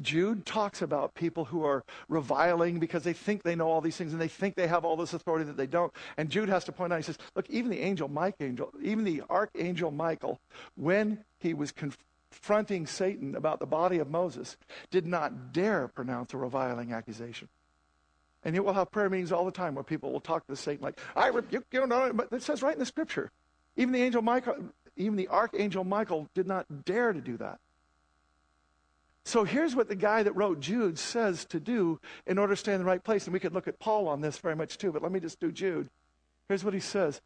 Speaker 1: Jude talks about people who are reviling because they think they know all these things and they think they have all this authority that they don't. And Jude has to point out, he says, look, even the angel Mike angel, even the archangel Michael, when he was confronting Satan about the body of Moses, did not dare pronounce a reviling accusation. And you will have prayer meetings all the time where people will talk to Satan like, I rebuke you, no, but it says right in the scripture. Even the angel Michael, even the archangel Michael did not dare to do that. So here's what the guy that wrote Jude says to do in order to stay in the right place. And we could look at Paul on this very much too, but let me just do Jude. Here's what he says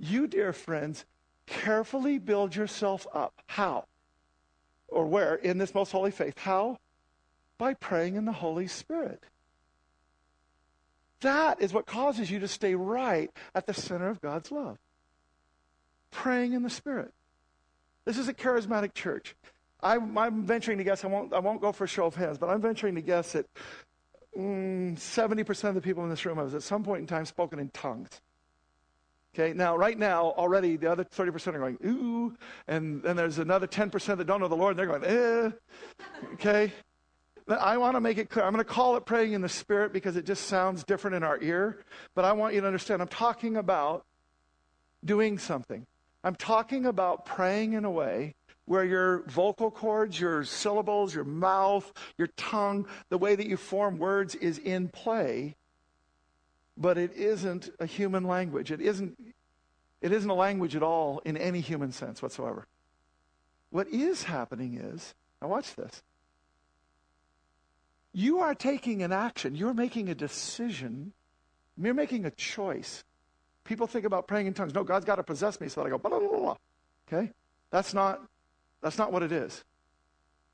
Speaker 1: You, dear friends, carefully build yourself up. How? Or where? In this most holy faith. How? By praying in the Holy Spirit. That is what causes you to stay right at the center of God's love. Praying in the Spirit. This is a charismatic church. I, am venturing to guess, I won't, I won't go for a show of hands, but I'm venturing to guess that mm, 70% of the people in this room have at some point in time spoken in tongues. Okay, now, right now, already the other 30% are going, ooh, and then there's another 10% that don't know the Lord, and they're going, eh. Okay? I want to make it clear. I'm going to call it praying in the Spirit because it just sounds different in our ear. But I want you to understand I'm talking about doing something. I'm talking about praying in a way where your vocal cords, your syllables, your mouth, your tongue, the way that you form words is in play. But it isn't a human language. It isn't, it isn't a language at all in any human sense whatsoever. What is happening is, now watch this you are taking an action, you're making a decision, you're making a choice. People think about praying in tongues. No, God's got to possess me, so that I go, blah, blah, blah. Okay? That's not, that's not what it is.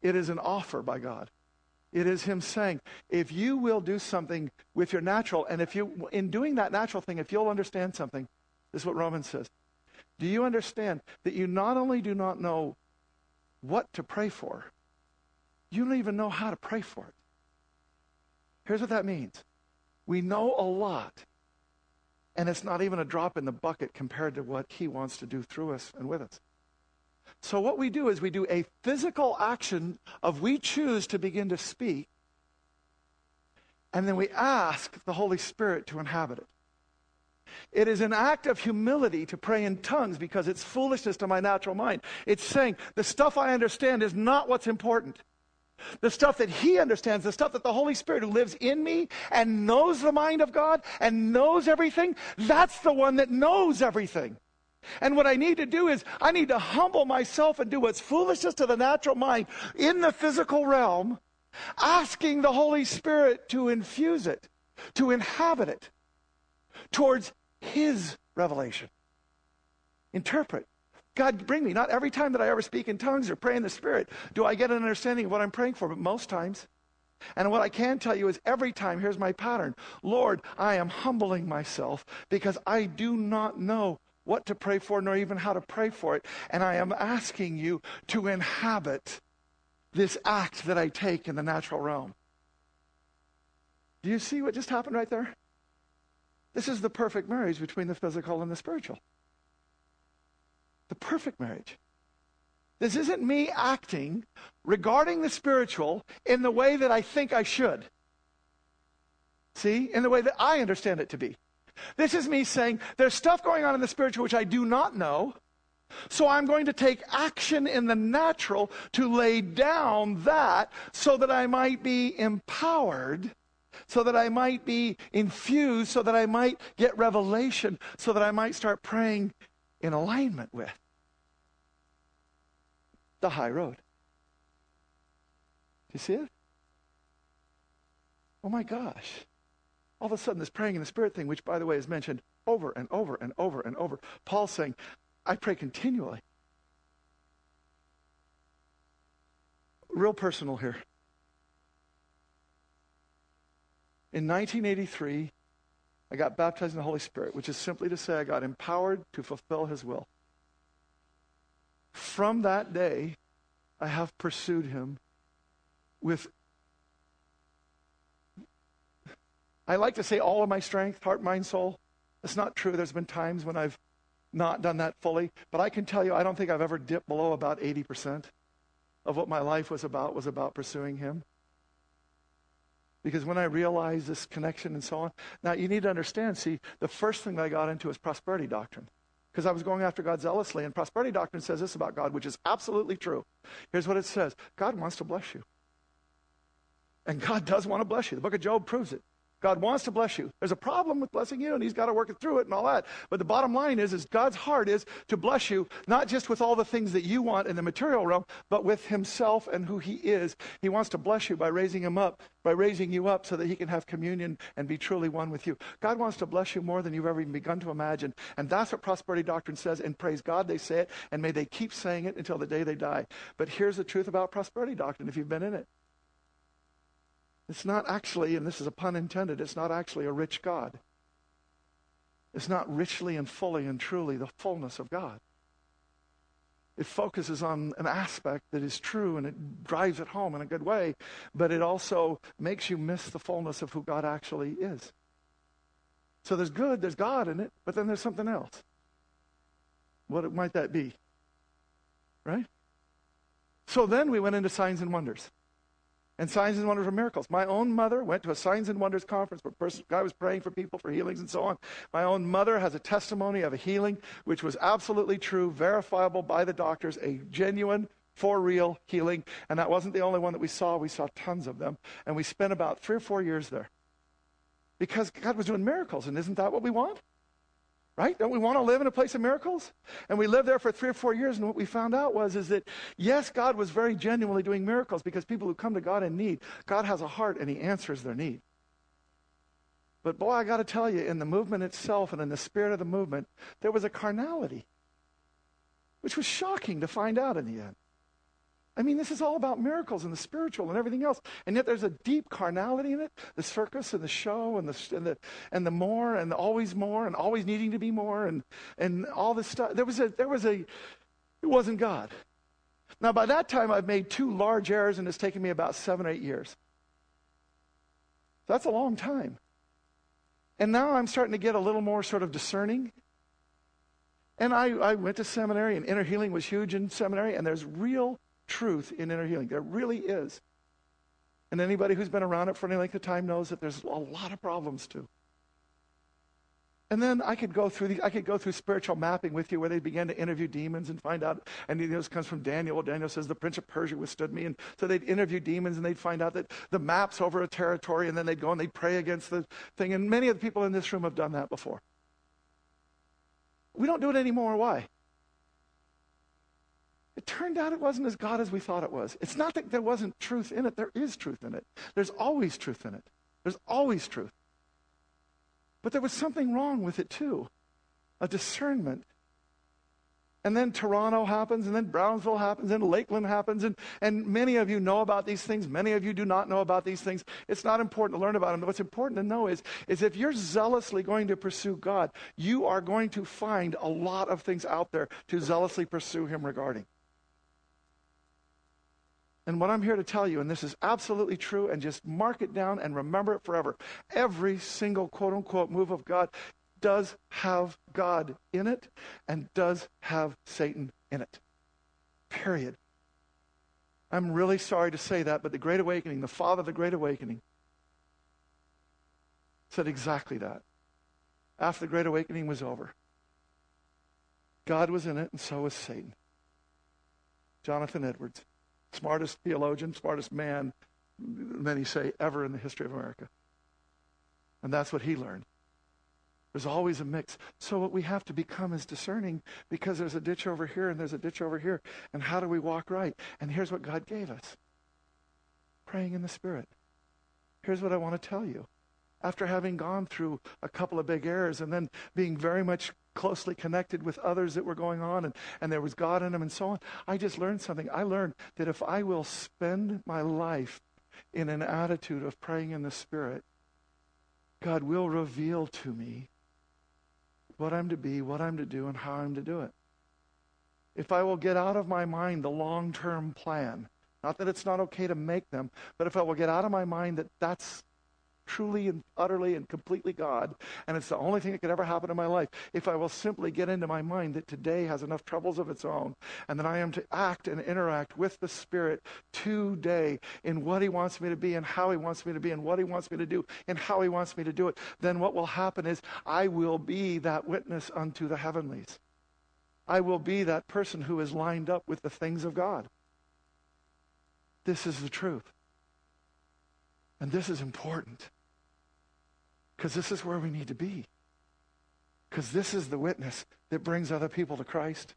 Speaker 1: It is an offer by God. It is Him saying, if you will do something with your natural, and if you, in doing that natural thing, if you'll understand something, this is what Romans says. Do you understand that you not only do not know what to pray for, you don't even know how to pray for it? Here's what that means we know a lot, and it's not even a drop in the bucket compared to what He wants to do through us and with us. So, what we do is we do a physical action of we choose to begin to speak, and then we ask the Holy Spirit to inhabit it. It is an act of humility to pray in tongues because it's foolishness to my natural mind. It's saying the stuff I understand is not what's important. The stuff that he understands, the stuff that the Holy Spirit who lives in me and knows the mind of God and knows everything, that's the one that knows everything. And what I need to do is, I need to humble myself and do what's foolishness to the natural mind in the physical realm, asking the Holy Spirit to infuse it, to inhabit it towards his revelation. Interpret God, bring me. Not every time that I ever speak in tongues or pray in the Spirit do I get an understanding of what I'm praying for, but most times. And what I can tell you is every time, here's my pattern Lord, I am humbling myself because I do not know what to pray for, nor even how to pray for it. And I am asking you to inhabit this act that I take in the natural realm. Do you see what just happened right there? This is the perfect marriage between the physical and the spiritual the perfect marriage. This isn't me acting regarding the spiritual in the way that I think I should. See, in the way that I understand it to be. This is me saying there's stuff going on in the spiritual which I do not know, so I'm going to take action in the natural to lay down that so that I might be empowered, so that I might be infused, so that I might get revelation, so that I might start praying in alignment with the high road. Do you see it? Oh my gosh. All of a sudden, this praying in the Spirit thing, which, by the way, is mentioned over and over and over and over, Paul's saying, I pray continually. Real personal here. In 1983, I got baptized in the Holy Spirit, which is simply to say I got empowered to fulfill His will. From that day, I have pursued Him with, I like to say, all of my strength heart, mind, soul. It's not true. There's been times when I've not done that fully, but I can tell you, I don't think I've ever dipped below about 80% of what my life was about, was about pursuing Him. Because when I realized this connection and so on, now you need to understand, see, the first thing I got into is prosperity doctrine. Because I was going after God zealously, and prosperity doctrine says this about God, which is absolutely true. Here's what it says God wants to bless you. And God does want to bless you. The book of Job proves it. God wants to bless you. There's a problem with blessing you, and He's got to work it through it and all that. But the bottom line is, is God's heart is to bless you, not just with all the things that you want in the material realm, but with Himself and who He is. He wants to bless you by raising Him up, by raising you up so that He can have communion and be truly one with you. God wants to bless you more than you've ever even begun to imagine. And that's what prosperity doctrine says, and praise God they say it, and may they keep saying it until the day they die. But here's the truth about prosperity doctrine if you've been in it. It's not actually, and this is a pun intended, it's not actually a rich God. It's not richly and fully and truly the fullness of God. It focuses on an aspect that is true and it drives it home in a good way, but it also makes you miss the fullness of who God actually is. So there's good, there's God in it, but then there's something else. What might that be? Right? So then we went into signs and wonders and signs and wonders were miracles. My own mother went to a signs and wonders conference where person, guy was praying for people for healings and so on. My own mother has a testimony of a healing which was absolutely true, verifiable by the doctors, a genuine, for real healing. And that wasn't the only one that we saw. We saw tons of them. And we spent about three or four years there because God was doing miracles. And isn't that what we want? right don't we want to live in a place of miracles and we lived there for three or four years and what we found out was is that yes god was very genuinely doing miracles because people who come to god in need god has a heart and he answers their need but boy i got to tell you in the movement itself and in the spirit of the movement there was a carnality which was shocking to find out in the end I mean, this is all about miracles and the spiritual and everything else. And yet there's a deep carnality in it the circus and the show and the, and the, and the more and the always more and always needing to be more and, and all this stuff. There was, a, there was a, it wasn't God. Now, by that time, I've made two large errors and it's taken me about seven or eight years. That's a long time. And now I'm starting to get a little more sort of discerning and I, I, went to seminary, and inner healing was huge in seminary, and there's real truth in inner healing. There really is. And anybody who's been around it for any length of time knows that there's a lot of problems too. And then I could go through the, I could go through spiritual mapping with you where they began to interview demons and find out. And this comes from Daniel. Daniel says the prince of Persia withstood me, and so they'd interview demons and they'd find out that the map's over a territory, and then they'd go and they'd pray against the thing. And many of the people in this room have done that before. We don't do it anymore. Why? It turned out it wasn't as God as we thought it was. It's not that there wasn't truth in it, there is truth in it. There's always truth in it. There's always truth. But there was something wrong with it too a discernment. And then Toronto happens, and then Brownsville happens, and Lakeland happens, and, and many of you know about these things. Many of you do not know about these things. It's not important to learn about them. What's important to know is, is if you're zealously going to pursue God, you are going to find a lot of things out there to zealously pursue Him regarding. And what I'm here to tell you, and this is absolutely true, and just mark it down and remember it forever every single quote unquote move of God does have God in it and does have Satan in it. Period. I'm really sorry to say that, but the Great Awakening, the father of the Great Awakening, said exactly that. After the Great Awakening was over, God was in it and so was Satan. Jonathan Edwards smartest theologian, smartest man, many say, ever in the history of America. And that's what he learned. There's always a mix. So, what we have to become is discerning because there's a ditch over here and there's a ditch over here. And how do we walk right? And here's what God gave us praying in the Spirit. Here's what I want to tell you. After having gone through a couple of big errors and then being very much closely connected with others that were going on and, and there was God in them and so on. I just learned something. I learned that if I will spend my life in an attitude of praying in the Spirit, God will reveal to me what I'm to be, what I'm to do, and how I'm to do it. If I will get out of my mind the long term plan, not that it's not okay to make them, but if I will get out of my mind that that's truly and utterly and completely God. And it's the only thing that could ever happen in my life if I will simply get into my mind that today has enough troubles of its own and that I am to act and interact with the Spirit today in what He wants me to be and how He wants me to be and what He wants me to do and how He wants me to do it. Then what will happen is I will be that witness unto the heavenlies. I will be that person who is lined up with the things of God. This is the truth. And this is important. Because this is where we need to be. Because this is the witness that brings other people to Christ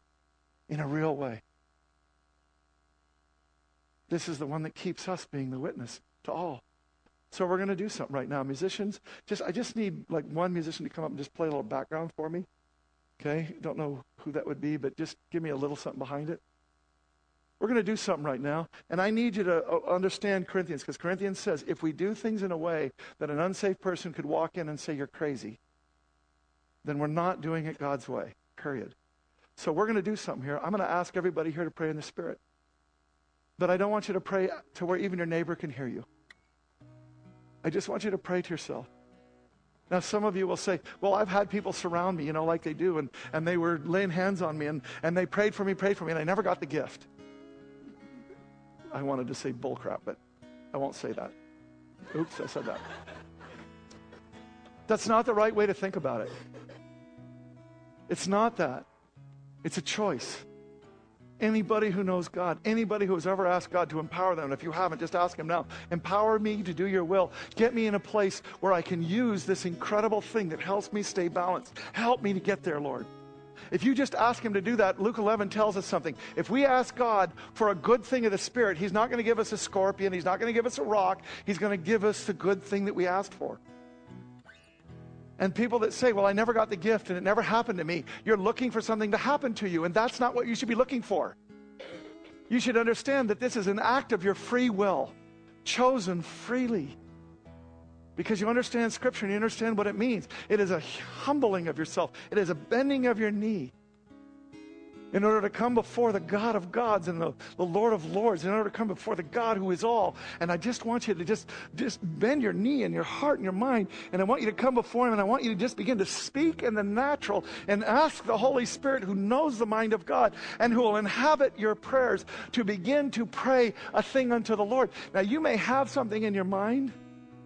Speaker 1: in a real way. This is the one that keeps us being the witness to all. So we're going to do something right now. Musicians, just I just need like one musician to come up and just play a little background for me. Okay? Don't know who that would be, but just give me a little something behind it. We're going to do something right now. And I need you to uh, understand Corinthians because Corinthians says if we do things in a way that an unsafe person could walk in and say, You're crazy, then we're not doing it God's way, period. So we're going to do something here. I'm going to ask everybody here to pray in the Spirit. But I don't want you to pray to where even your neighbor can hear you. I just want you to pray to yourself. Now, some of you will say, Well, I've had people surround me, you know, like they do, and, and they were laying hands on me, and, and they prayed for me, prayed for me, and I never got the gift. I wanted to say bullcrap, but I won't say that. Oops, I said that. That's not the right way to think about it. It's not that. It's a choice. Anybody who knows God, anybody who has ever asked God to empower them, if you haven't, just ask Him now. Empower me to do your will. Get me in a place where I can use this incredible thing that helps me stay balanced. Help me to get there, Lord. If you just ask Him to do that, Luke 11 tells us something. If we ask God for a good thing of the Spirit, He's not going to give us a scorpion, He's not going to give us a rock, He's going to give us the good thing that we asked for. And people that say, Well, I never got the gift and it never happened to me, you're looking for something to happen to you, and that's not what you should be looking for. You should understand that this is an act of your free will, chosen freely because you understand Scripture and you understand what it means. It is a humbling of yourself, it is a bending of your knee in order to come before the God of gods and the, the Lord of lords, in order to come before the God who is all. And I just want you to just, just bend your knee and your heart and your mind, and I want you to come before Him, and I want you to just begin to speak in the natural and ask the Holy Spirit who knows the mind of God and who will inhabit your prayers to begin to pray a thing unto the Lord. Now, you may have something in your mind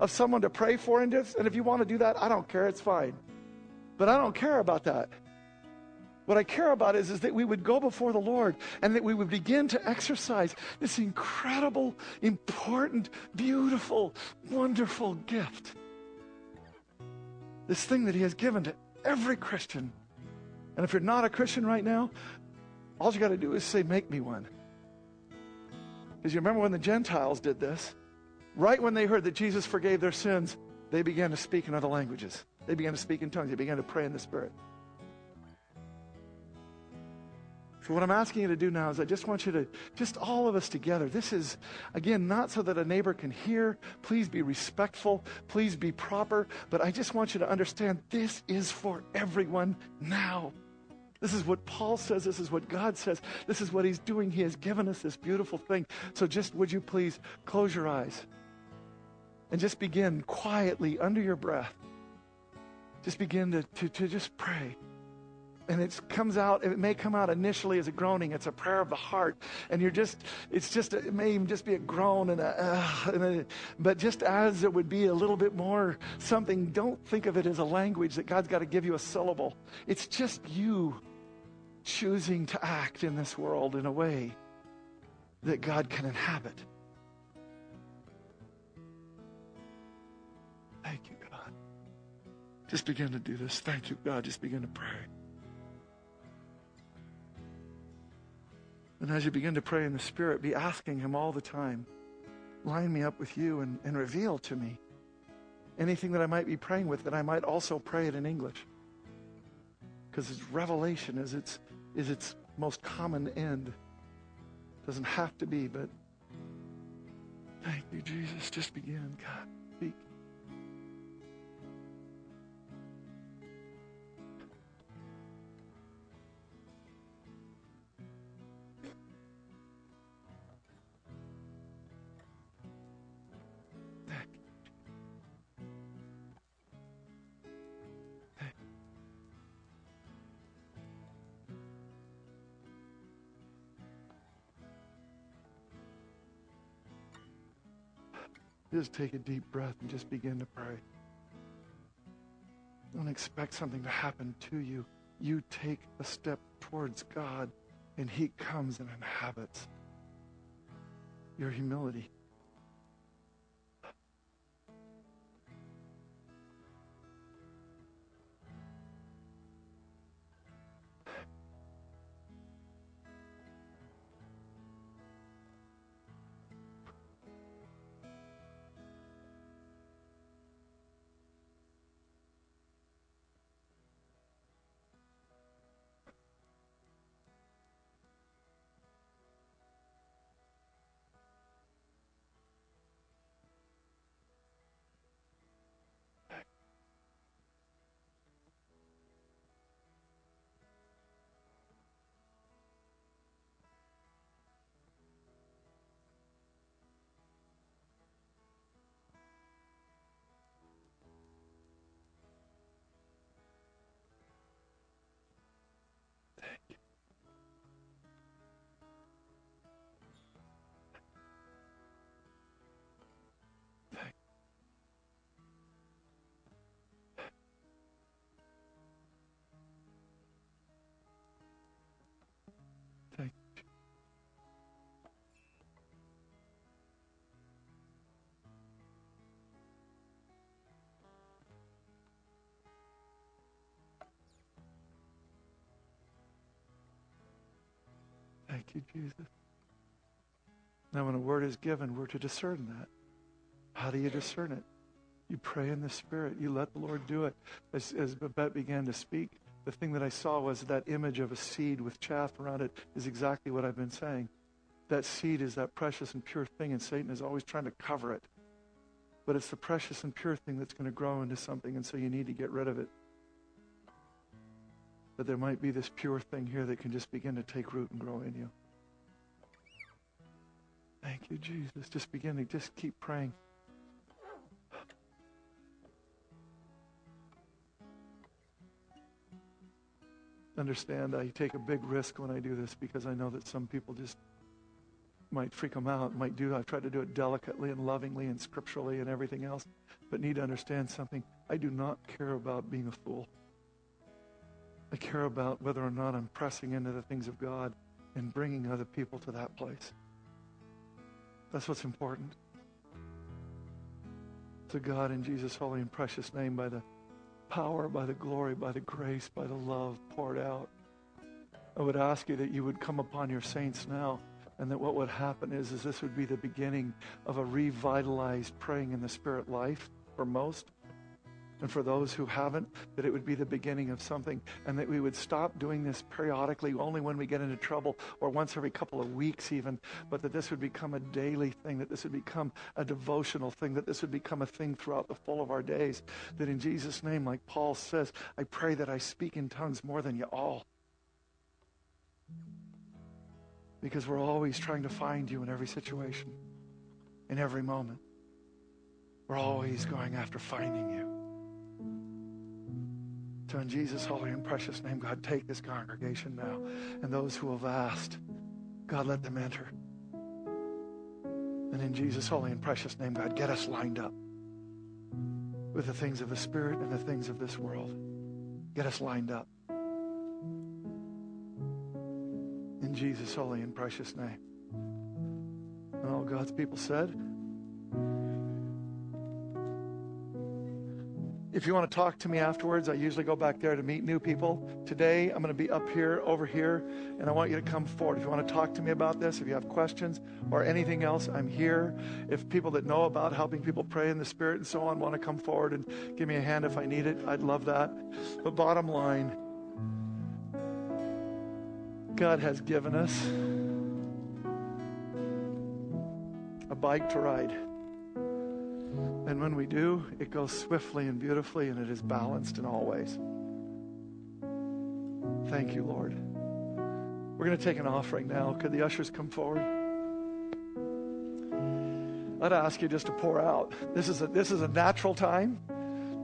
Speaker 1: of someone to pray for And if you want to do that, I don't care. It's fine. But I don't care about that. What I care about is, is that we would go before the Lord and that we would begin to exercise this incredible, important, beautiful, wonderful gift. This thing that He has given to every Christian. And if you're not a Christian right now, all you got to do is say, Make me one. Because you remember when the Gentiles did this? right when they heard that Jesus forgave their sins, they began to speak in other languages. They began to speak in tongues. They began to pray in the Spirit. So what I'm asking you to do now is I just want you to, just all of us together. This is, again, not so that a neighbor can hear. Please be respectful. Please be proper. But I just want you to understand this is for everyone now. This is what Paul says. This is what God says. This is what he's doing. He has given us this beautiful thing. So just would you please close your eyes and just begin quietly under your breath. Just begin to, to, to just pray. And it comes out, it may come out initially as a groaning. It's a prayer of the heart. And you're just, it's just, it may even just be a groan and a, uh, and a, but just as it would be a little bit more something, don't think of it as a language that God's got to give you a syllable. It's just you choosing to act in this world in a way that God can inhabit. Thank you, God. Just begin to do this. Thank you, God. Just begin to pray. And as you begin to pray in the Spirit, be asking Him all the time, line me up with you and, and reveal to me anything that I might be praying with that I might also pray it in English. Because it's revelation is its, is its most common end. Doesn't have to be, but thank you, Jesus. Just begin, God. Just take a deep breath and just begin to pray. Don't expect something to happen to you. You take a step towards God, and He comes and inhabits your humility. Thank you, Jesus. Now, when a word is given, we're to discern that. How do you discern it? You pray in the Spirit. You let the Lord do it. As, as Babette began to speak, the thing that I saw was that image of a seed with chaff around it is exactly what I've been saying. That seed is that precious and pure thing, and Satan is always trying to cover it. But it's the precious and pure thing that's going to grow into something, and so you need to get rid of it that there might be this pure thing here that can just begin to take root and grow in you. Thank you, Jesus. Just begin to just keep praying. Understand, I take a big risk when I do this because I know that some people just might freak them out, might do. I've tried to do it delicately and lovingly and scripturally and everything else, but need to understand something. I do not care about being a fool. I care about whether or not I'm pressing into the things of God and bringing other people to that place. That's what's important. To God in Jesus' holy and precious name, by the power, by the glory, by the grace, by the love poured out, I would ask you that you would come upon your saints now and that what would happen is, is this would be the beginning of a revitalized praying in the spirit life for most and for those who haven't, that it would be the beginning of something and that we would stop doing this periodically only when we get into trouble or once every couple of weeks, even, but that this would become a daily thing, that this would become a devotional thing, that this would become a thing throughout the full of our days. That in Jesus' name, like Paul says, I pray that I speak in tongues more than you all. Because we're always trying to find you in every situation, in every moment. We're always going after finding you. So, in Jesus' holy and precious name, God, take this congregation now and those who have asked, God, let them enter. And in Jesus' holy and precious name, God, get us lined up with the things of the Spirit and the things of this world. Get us lined up. In Jesus' holy and precious name. And all God's people said, If you want to talk to me afterwards, I usually go back there to meet new people. Today, I'm going to be up here, over here, and I want you to come forward. If you want to talk to me about this, if you have questions or anything else, I'm here. If people that know about helping people pray in the Spirit and so on want to come forward and give me a hand if I need it, I'd love that. But bottom line, God has given us a bike to ride. And when we do, it goes swiftly and beautifully, and it is balanced in all ways. Thank you, Lord. We're going to take an offering now. Could the ushers come forward? I'd ask you just to pour out. This is a, this is a natural time.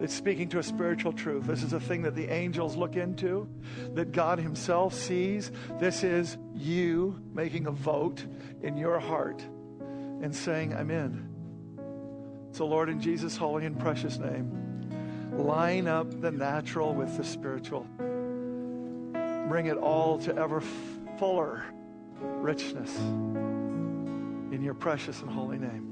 Speaker 1: It's speaking to a spiritual truth. This is a thing that the angels look into, that God Himself sees. This is you making a vote in your heart and saying, I'm in. So, Lord, in Jesus' holy and precious name, line up the natural with the spiritual. Bring it all to ever fuller richness in your precious and holy name.